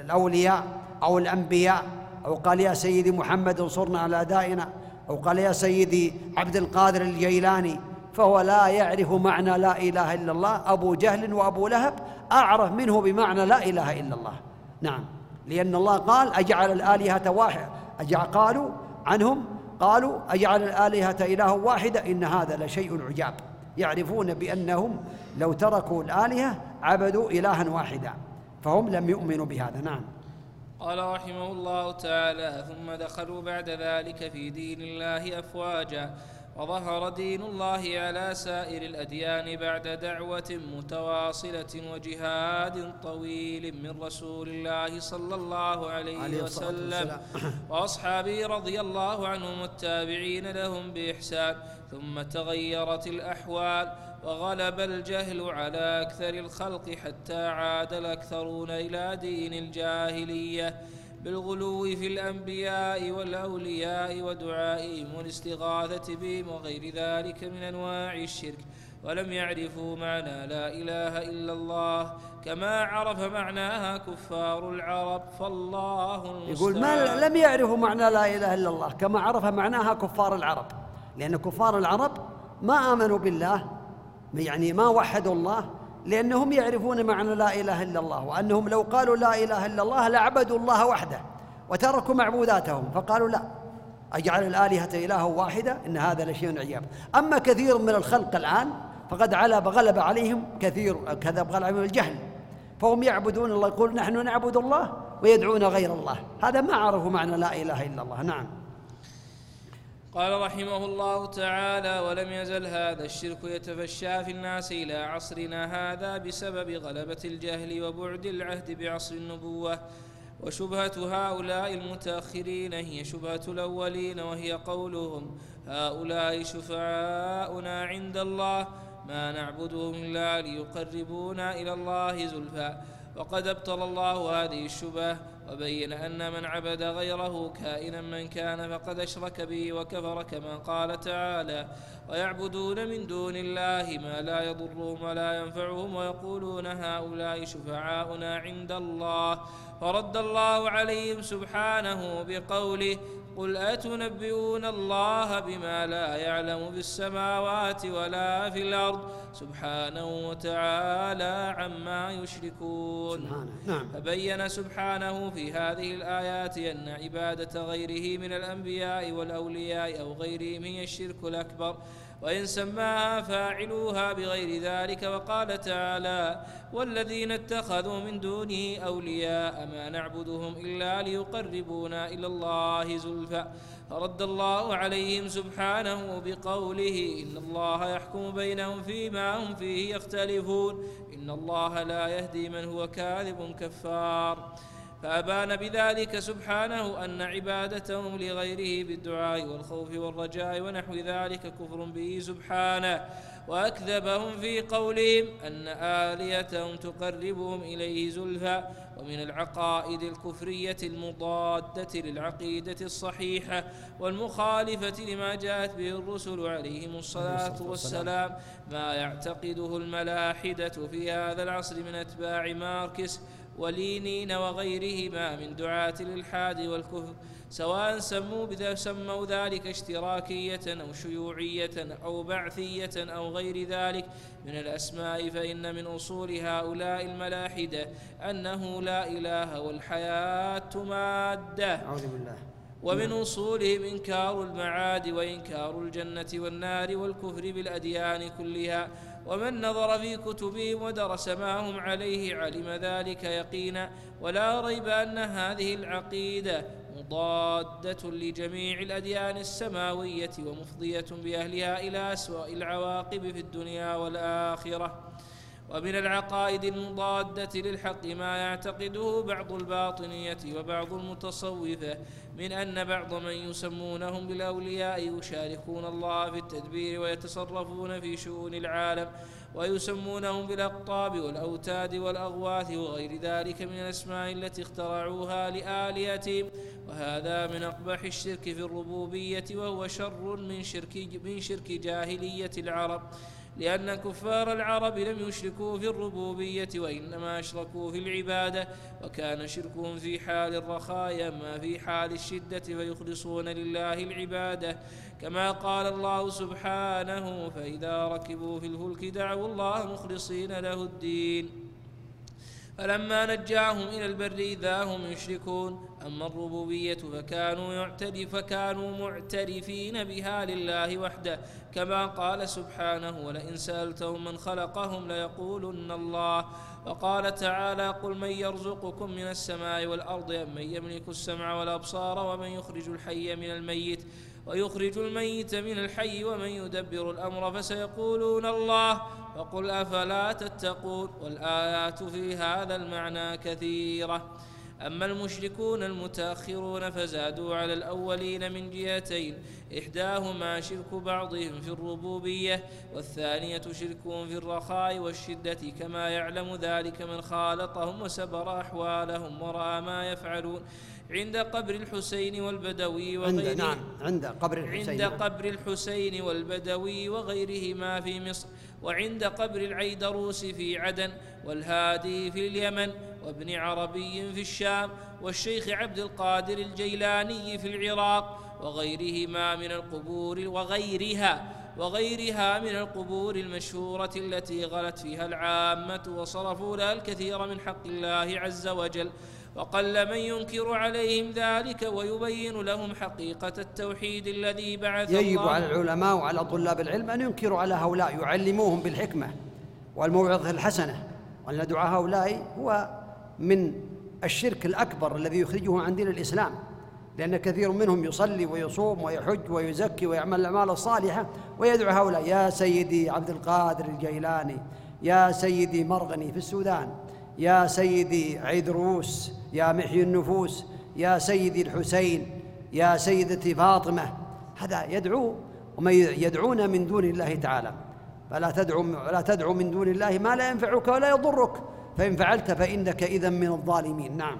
الأولياء أو الأنبياء. أو قال يا سيدي محمد انصرنا على أدائنا. أو قال يا سيدي عبد القادر الجيلاني فهو لا يعرف معنى لا إله إلا الله. أبو جهل وأبو لهب أعرف منه بمعنى لا إله إلا الله. نعم. لأن الله قال أجعل الآلهة واحد. أجعل قالوا عنهم قالوا أجعل الآلهة إله واحدة. إن هذا لشيء عجاب. يعرفون بأنهم لو تركوا الآلهة عبدوا إلها واحدا فهم لم يؤمنوا بهذا. نعم. قال رحمه الله تعالى ثم دخلوا بعد ذلك في دين الله أفواجا وظهر دين الله على سائر الأديان بعد دعوة متواصلة وجهاد طويل من رسول الله صلى الله عليه, عليه وسلم. وأصحابه رضي الله عنهم والتابعين لهم بإحسان. ثم تغيرت الأحوال وغلب الجهل على أكثر الخلق حتى عاد الأكثرون إلى دين الجاهلية بالغلو في الأنبياء والأولياء ودعائهم والاستغاثة بهم وغير ذلك من أنواع الشرك ولم يعرفوا معنى لا إله إلا الله كما عرف معناها كفار العرب فالله يقول ما لم يعرفوا معنى لا إله إلا الله كما عرف معناها كفار العرب. لأن كفار العرب ما آمنوا بالله يعني ما وحدوا الله لأنهم يعرفون معنى لا إله إلا الله وأنهم لو قالوا لا إله إلا الله لعبدوا الله وحده وتركوا معبوداتهم فقالوا لا أجعل الآلهة إله واحدة إن هذا لشيء عجاب أما كثير من الخلق الآن فقد علب غلب عليهم كثير كذا غلب عليهم الجهل فهم يعبدون الله يقول نحن نعبد الله ويدعون غير الله. هذا ما عرفوا معنى لا إله إلا الله. نعم. قال رحمه الله تعالى ولم يزل هذا الشرك يتفشى في الناس إلى عصرنا هذا بسبب غلبة الجهل وبعد العهد بعصر النبوة. وشبهة هؤلاء المتأخرين هي شبهة الأولين وهي قولهم هؤلاء شفعاؤنا عند الله ما نعبدهم إلا ليقربونا إلى الله زلفى. وقد أبطل الله هذه الشبهة وبين أن من عبد غيره كائنا من كان فقد أشرك به وكفر كما قال تعالى ويعبدون من دون الله ما لا يضرهم ولا ينفعهم ويقولون هؤلاء شفعاؤنا عند الله. فرد الله عليهم سبحانه بقوله قل أتنبئون الله بما لا يعلم في السماوات ولا في الأرض سبحانه وتعالى عما يشركون؟ سبحانه. نعم. فبين سبحانه في هذه الآيات أن عبادة غيره من الأنبياء والأولياء أو غيرهم هي الشرك الأكبر وإن سماها فاعلوها بغير ذلك وقال تعالى والذين اتخذوا من دونه أولياء ما نعبدهم إلا ليقربونا إلى الله زلفى. فرد الله عليهم سبحانه بقوله إن الله يحكم بينهم فيما هم فيه يختلفون. إن الله لا يهدي من هو كاذب كفار. فأبان بذلك سبحانه أن عبادتهم لغيره بالدعاء والخوف والرجاء ونحو ذلك كفر به سبحانه. وأكذبهم في قولهم أن آليتهم تقربهم إليه زلفى ومن العقائد الكفرية المضادة للعقيدة الصحيحة والمخالفة لما جاءت به الرسل عليهم الصلاة والسلام. ما يعتقده الملاحدة في هذا العصر من أتباع ماركس ولينين وغيرهما من دعاة الإلحاد والكفر سواء سموا بذا سموا ذلك اشتراكية أو شيوعية أو بعثية أو غير ذلك. من الأسماء فإن من أصول هؤلاء الملاحدة أنه لا إله والحياة مادة. أعوذ بالله. ومن أصولهم إنكار المعاد وإنكار الجنة والنار والكفر بالأديان كلها. ومن نظر في كتبهم ودرس ما هم عليه علم ذلك يقينا ولا ريب أن هذه العقيدة مضادة لجميع الأديان السماوية ومفضية بأهلها إلى أسوأ العواقب في الدنيا والآخرة. ومن العقائد المضادة للحق ما يعتقده بعض الباطنية وبعض المتصوفة من أن بعض من يسمونهم بالأولياء يشاركون الله في التدبير ويتصرفون في شؤون العالم ويسمونهم بالأقطاب والأوتاد والأغواث وغير ذلك من الأسماء التي اخترعوها لآليتهم وهذا من أقبح الشرك في الربوبية وهو شر من شرك من شرك جاهلية العرب. لأن كفار العرب لم يشركوا في الربوبية وإنما أشركوا في العبادة وكان شركهم في حال الرخاء أما في حال الشدة فيخلصون لله العبادة. كما قال الله سبحانه فإذا ركبوا في الفلك دعوا الله مخلصين له الدين. فلما نجاهم إلى البر إذا هم يشركون أما الربوبية فكانوا يعترف فكانوا معترفين بها لله وحده. كما قال سبحانه ولئن سألتهم من خلقهم ليقولن الله وقال تعالى قل من يرزقكم من السماء والأرض أم من يملك السمع والأبصار ومن يخرج الحي من الميت ويخرج الميت من الحي ومن يدبر الأمر فسيقولون الله وقل أفلا تتقون والآيات في هذا المعنى كثيرة. أما المشركون المتأخرون فزادوا على الأولين من جهتين إحداهما شرك بعضهم في الربوبية والثانية شركهم في الرخاء والشدة كما يعلم ذلك من خالطهم وسبر أحوالهم ورأى ما يفعلون. عند قبر الحسين والبدوي وغيره عند نعم عند قبر الحسين. عند. قبر الحسين والبدوي وغيرهما في مصر. وعند قبر العيدروس في عدن والهادي في اليمن وابن عربي في الشام والشيخ عبد القادر الجيلاني في العراق وغيرهما من القبور وغيرها وغيرها من القبور المشهورة التي غلت فيها العامة وصرفوا لها الكثير من حق الله عز وجل. وقل من ينكر عليهم ذلك ويبين لهم حقيقة التوحيد الذي بعث يجب الله. على العلماء وعلى طلاب العلم أن ينكروا على هؤلاء يعلموهم بالحكمة والموعظة الحسنة. وأن دعاء هؤلاء هو من الشرك الأكبر الذي يخرجه عن دين الإسلام لأن كثير منهم يصلي ويصوم ويحج ويزكي ويعمل الأعمال الصالحة ويدعو هؤلاء يا سيدي عبد القادر الجيلاني يا سيدي مرغني في السودان يا سيدي عيدروس يا محيي النفوس يا سيدي الحسين يا سيدتي فاطمة. هذا يدعو وما يدعون من دون الله تعالى. فلا تدعو لا تدعو من دون الله ما لا ينفعك ولا يضرك. فإن فعلت فإنك إذا من الظالمين. نعم.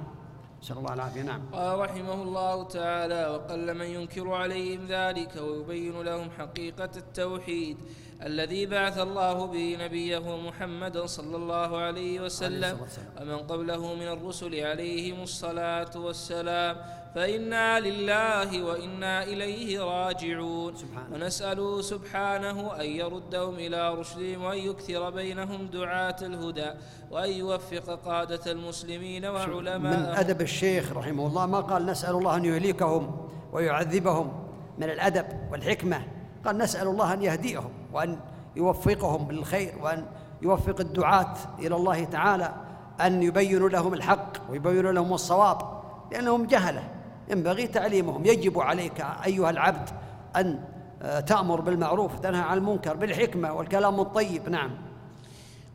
نسأل الله العافية. نعم. قال رحمه الله تعالى وقل من ينكر عليهم ذلك ويبين لهم حقيقة التوحيد. الذي بعث الله به نبيه محمدا صلى الله عليه وسلم ومن قبله من الرسل عليهم الصلاة والسلام. فإنا لله وإنا إليه راجعون. سبحانه. ونسأله سبحانه أن يردهم إلى رشدهم وأن يكثر بينهم دعاة الهدى وأن يوفق قادة المسلمين من وعلماءهم أدب الشيخ رحمه الله ما قال نسأل الله أن يهلكهم ويعذبهم من الأدب والحكمة. قال نسأل الله أن يهديهم. وأن يوفقهم للخير وأن يوفق الدعاة إلى الله تعالى أن يبينوا لهم الحق ويبينوا لهم الصواب لأنهم جهلة. ينبغي تعليمهم. يجب عليك أيها العبد أن آه، تأمر بالمعروف وتنهى عن المنكر بالحكمة والكلام الطيب. نعم.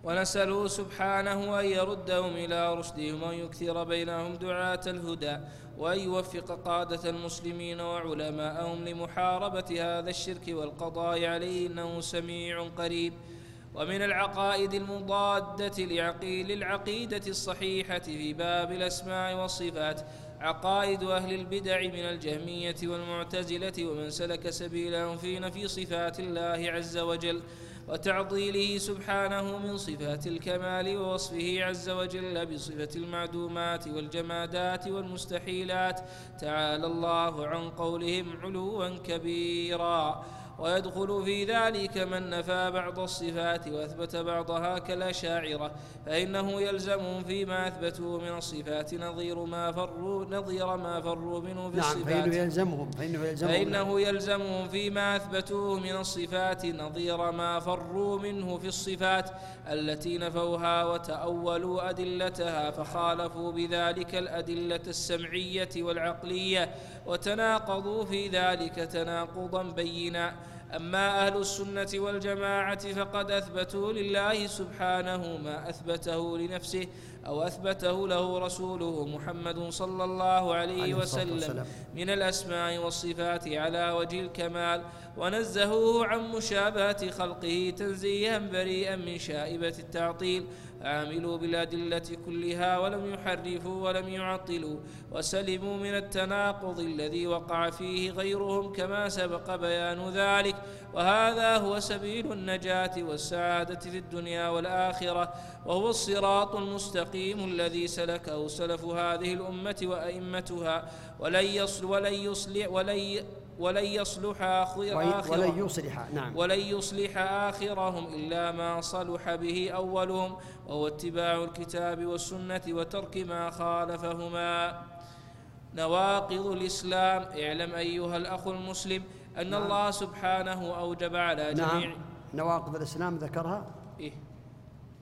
ونسأله سبحانه أن يردهم إلى رشدهم وأن يكثر بينهم دعاة الهدى. وأن يوفق قادة المسلمين وعلماءهم لمحاربة هذا الشرك والقضاء عليه إنه سميع قريب. ومن العقائد المضادة لعقيل العقيدة الصحيحة في باب الأسماء والصفات عقائد أهل البدع من الجهمية والمعتزلة ومن سلك سبيلهم في نفي صفات الله عز وجل. وتعطيله سبحانه من صفات الكمال ووصفه عز وجل بصفة المعدومات والجمادات والمستحيلات. تعالى الله عن قولهم علوا كبيرا. ويدخل في ذلك من نفى بعض الصفات وأثبت بعضها كالأشاعرة فإنه يلزمهم فيما اثبتوه من الصفات نظير ما فروا نظير ما فروا منه في نعم الصفات. فإنه يلزمهم فإنه يلزمهم. فإنه يلزمهم فيما أثبتوه من الصفات نظير ما فروا منه في الصفات التي نفوها وتأولوا أدلتها فخالفوا بذلك الأدلة السمعية والعقلية وتناقضوا في ذلك تناقضا بينا. أما أهل السنة والجماعة فقد أثبتوا لله سبحانه ما أثبته لنفسه أو أثبته له رسوله محمد صلى الله عليه وسلم. من الأسماء والصفات على وجه الكمال ونزهوه عن مشابهة خلقه تنزيها بريئا من شائبة التعطيل عاملوا بالأدلة كلها ولم يحرفوا ولم يعطلوا وسلموا من التناقض الذي وقع فيه غيرهم كما سبق بيان ذلك. وهذا هو سبيل النجاة والسعادة في الدنيا والآخرة وهو الصراط المستقيم الذي سلكه سلف هذه الأمة وأئمتها. ولن يصل ولن يصلح ولن ولن يصلح آخر ولن آخرهم. يصلح نعم. ولن يصلح آخرهم إلا ما صلح به أولهم وهو اتباع الكتاب والسنة وترك ما خالفهما. نواقض الإسلام اعلم أيها الأخ المسلم أن نعم. الله سبحانه أوجب على نعم. جميع نواقض الإسلام ذكرها؟ إيه.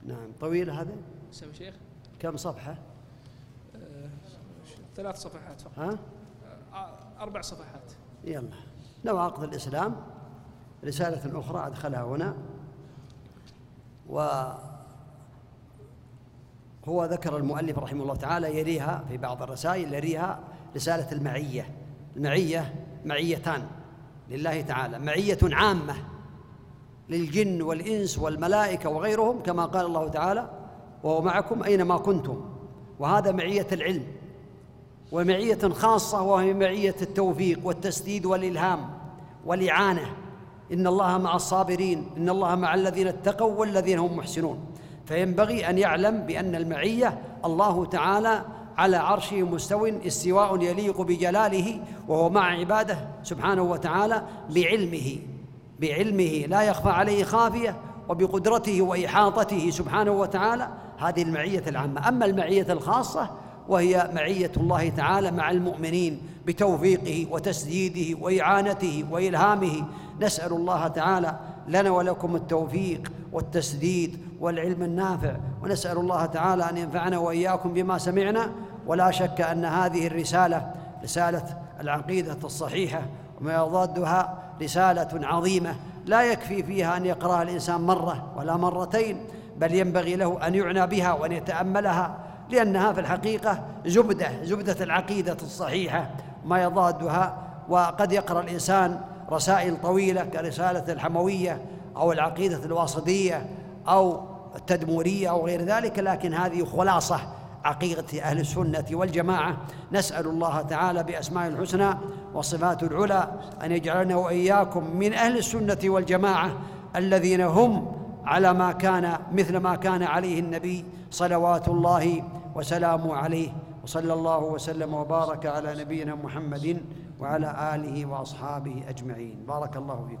نعم. طويلة هذه؟ سم شيخ؟ كم صفحة؟ ثلاث صفحات فقط. ها؟ آه، أربع صفحات. يلا. نواقض الإسلام رسالة أخرى أدخلها هنا. وهو ذكر المؤلف رحمه الله تعالى يليها في بعض الرسائل يليها رسالة المعية. المعية معيتان لله تعالى. معية عامة للجن والإنس والملائكة وغيرهم كما قال الله تعالى وهو معكم أينما كنتم. وهذا معية العلم. ومعية خاصة وهي معية التوفيق والتسديد والإلهام والإعانة. إن الله مع الصابرين إن الله مع الذين اتقوا والذين هم محسنون. فينبغي أن يعلم بأن المعية الله تعالى على عرشه مستو استواء يليق بجلاله وهو مع عباده سبحانه وتعالى بعلمه بعلمه لا يخفى عليه خافية وبقدرته وإحاطته سبحانه وتعالى. هذه المعية العامة. أما المعية الخاصة وهي معية الله تعالى مع المؤمنين بتوفيقه وتسديده وإعانته وإلهامه. نسأل الله تعالى لنا ولكم التوفيق والتسديد والعلم النافع. ونسأل الله تعالى أن ينفعنا وإياكم بما سمعنا. ولا شك أن هذه الرسالة رسالة العقيدة الصحيحة. وما يضادها رسالة عظيمة لا يكفي فيها أن يقرأها الإنسان مرة ولا مرتين بل ينبغي له أن يعنى بها وأن يتأملها. لأنها في الحقيقة زبده زبده العقيدة الصحيحة ما يضادها وقد يقرأ الإنسان رسائل طويلة كرسالة الحموية أو العقيدة الواسطية أو التدمورية أو غير ذلك لكن هذه خلاصة عقيدة أهل السنة والجماعة. نسأل الله تعالى بأسماء الحسنى وصفات العلى أن يجعلنا وإياكم من أهل السنة والجماعة الذين هم على ما كان مثل ما كان عليه النبي صلوات الله وسلامه عليه وصلى الله وسلم وبارك على نبينا محمد وعلى آله وأصحابه أجمعين. بارك الله فيكم.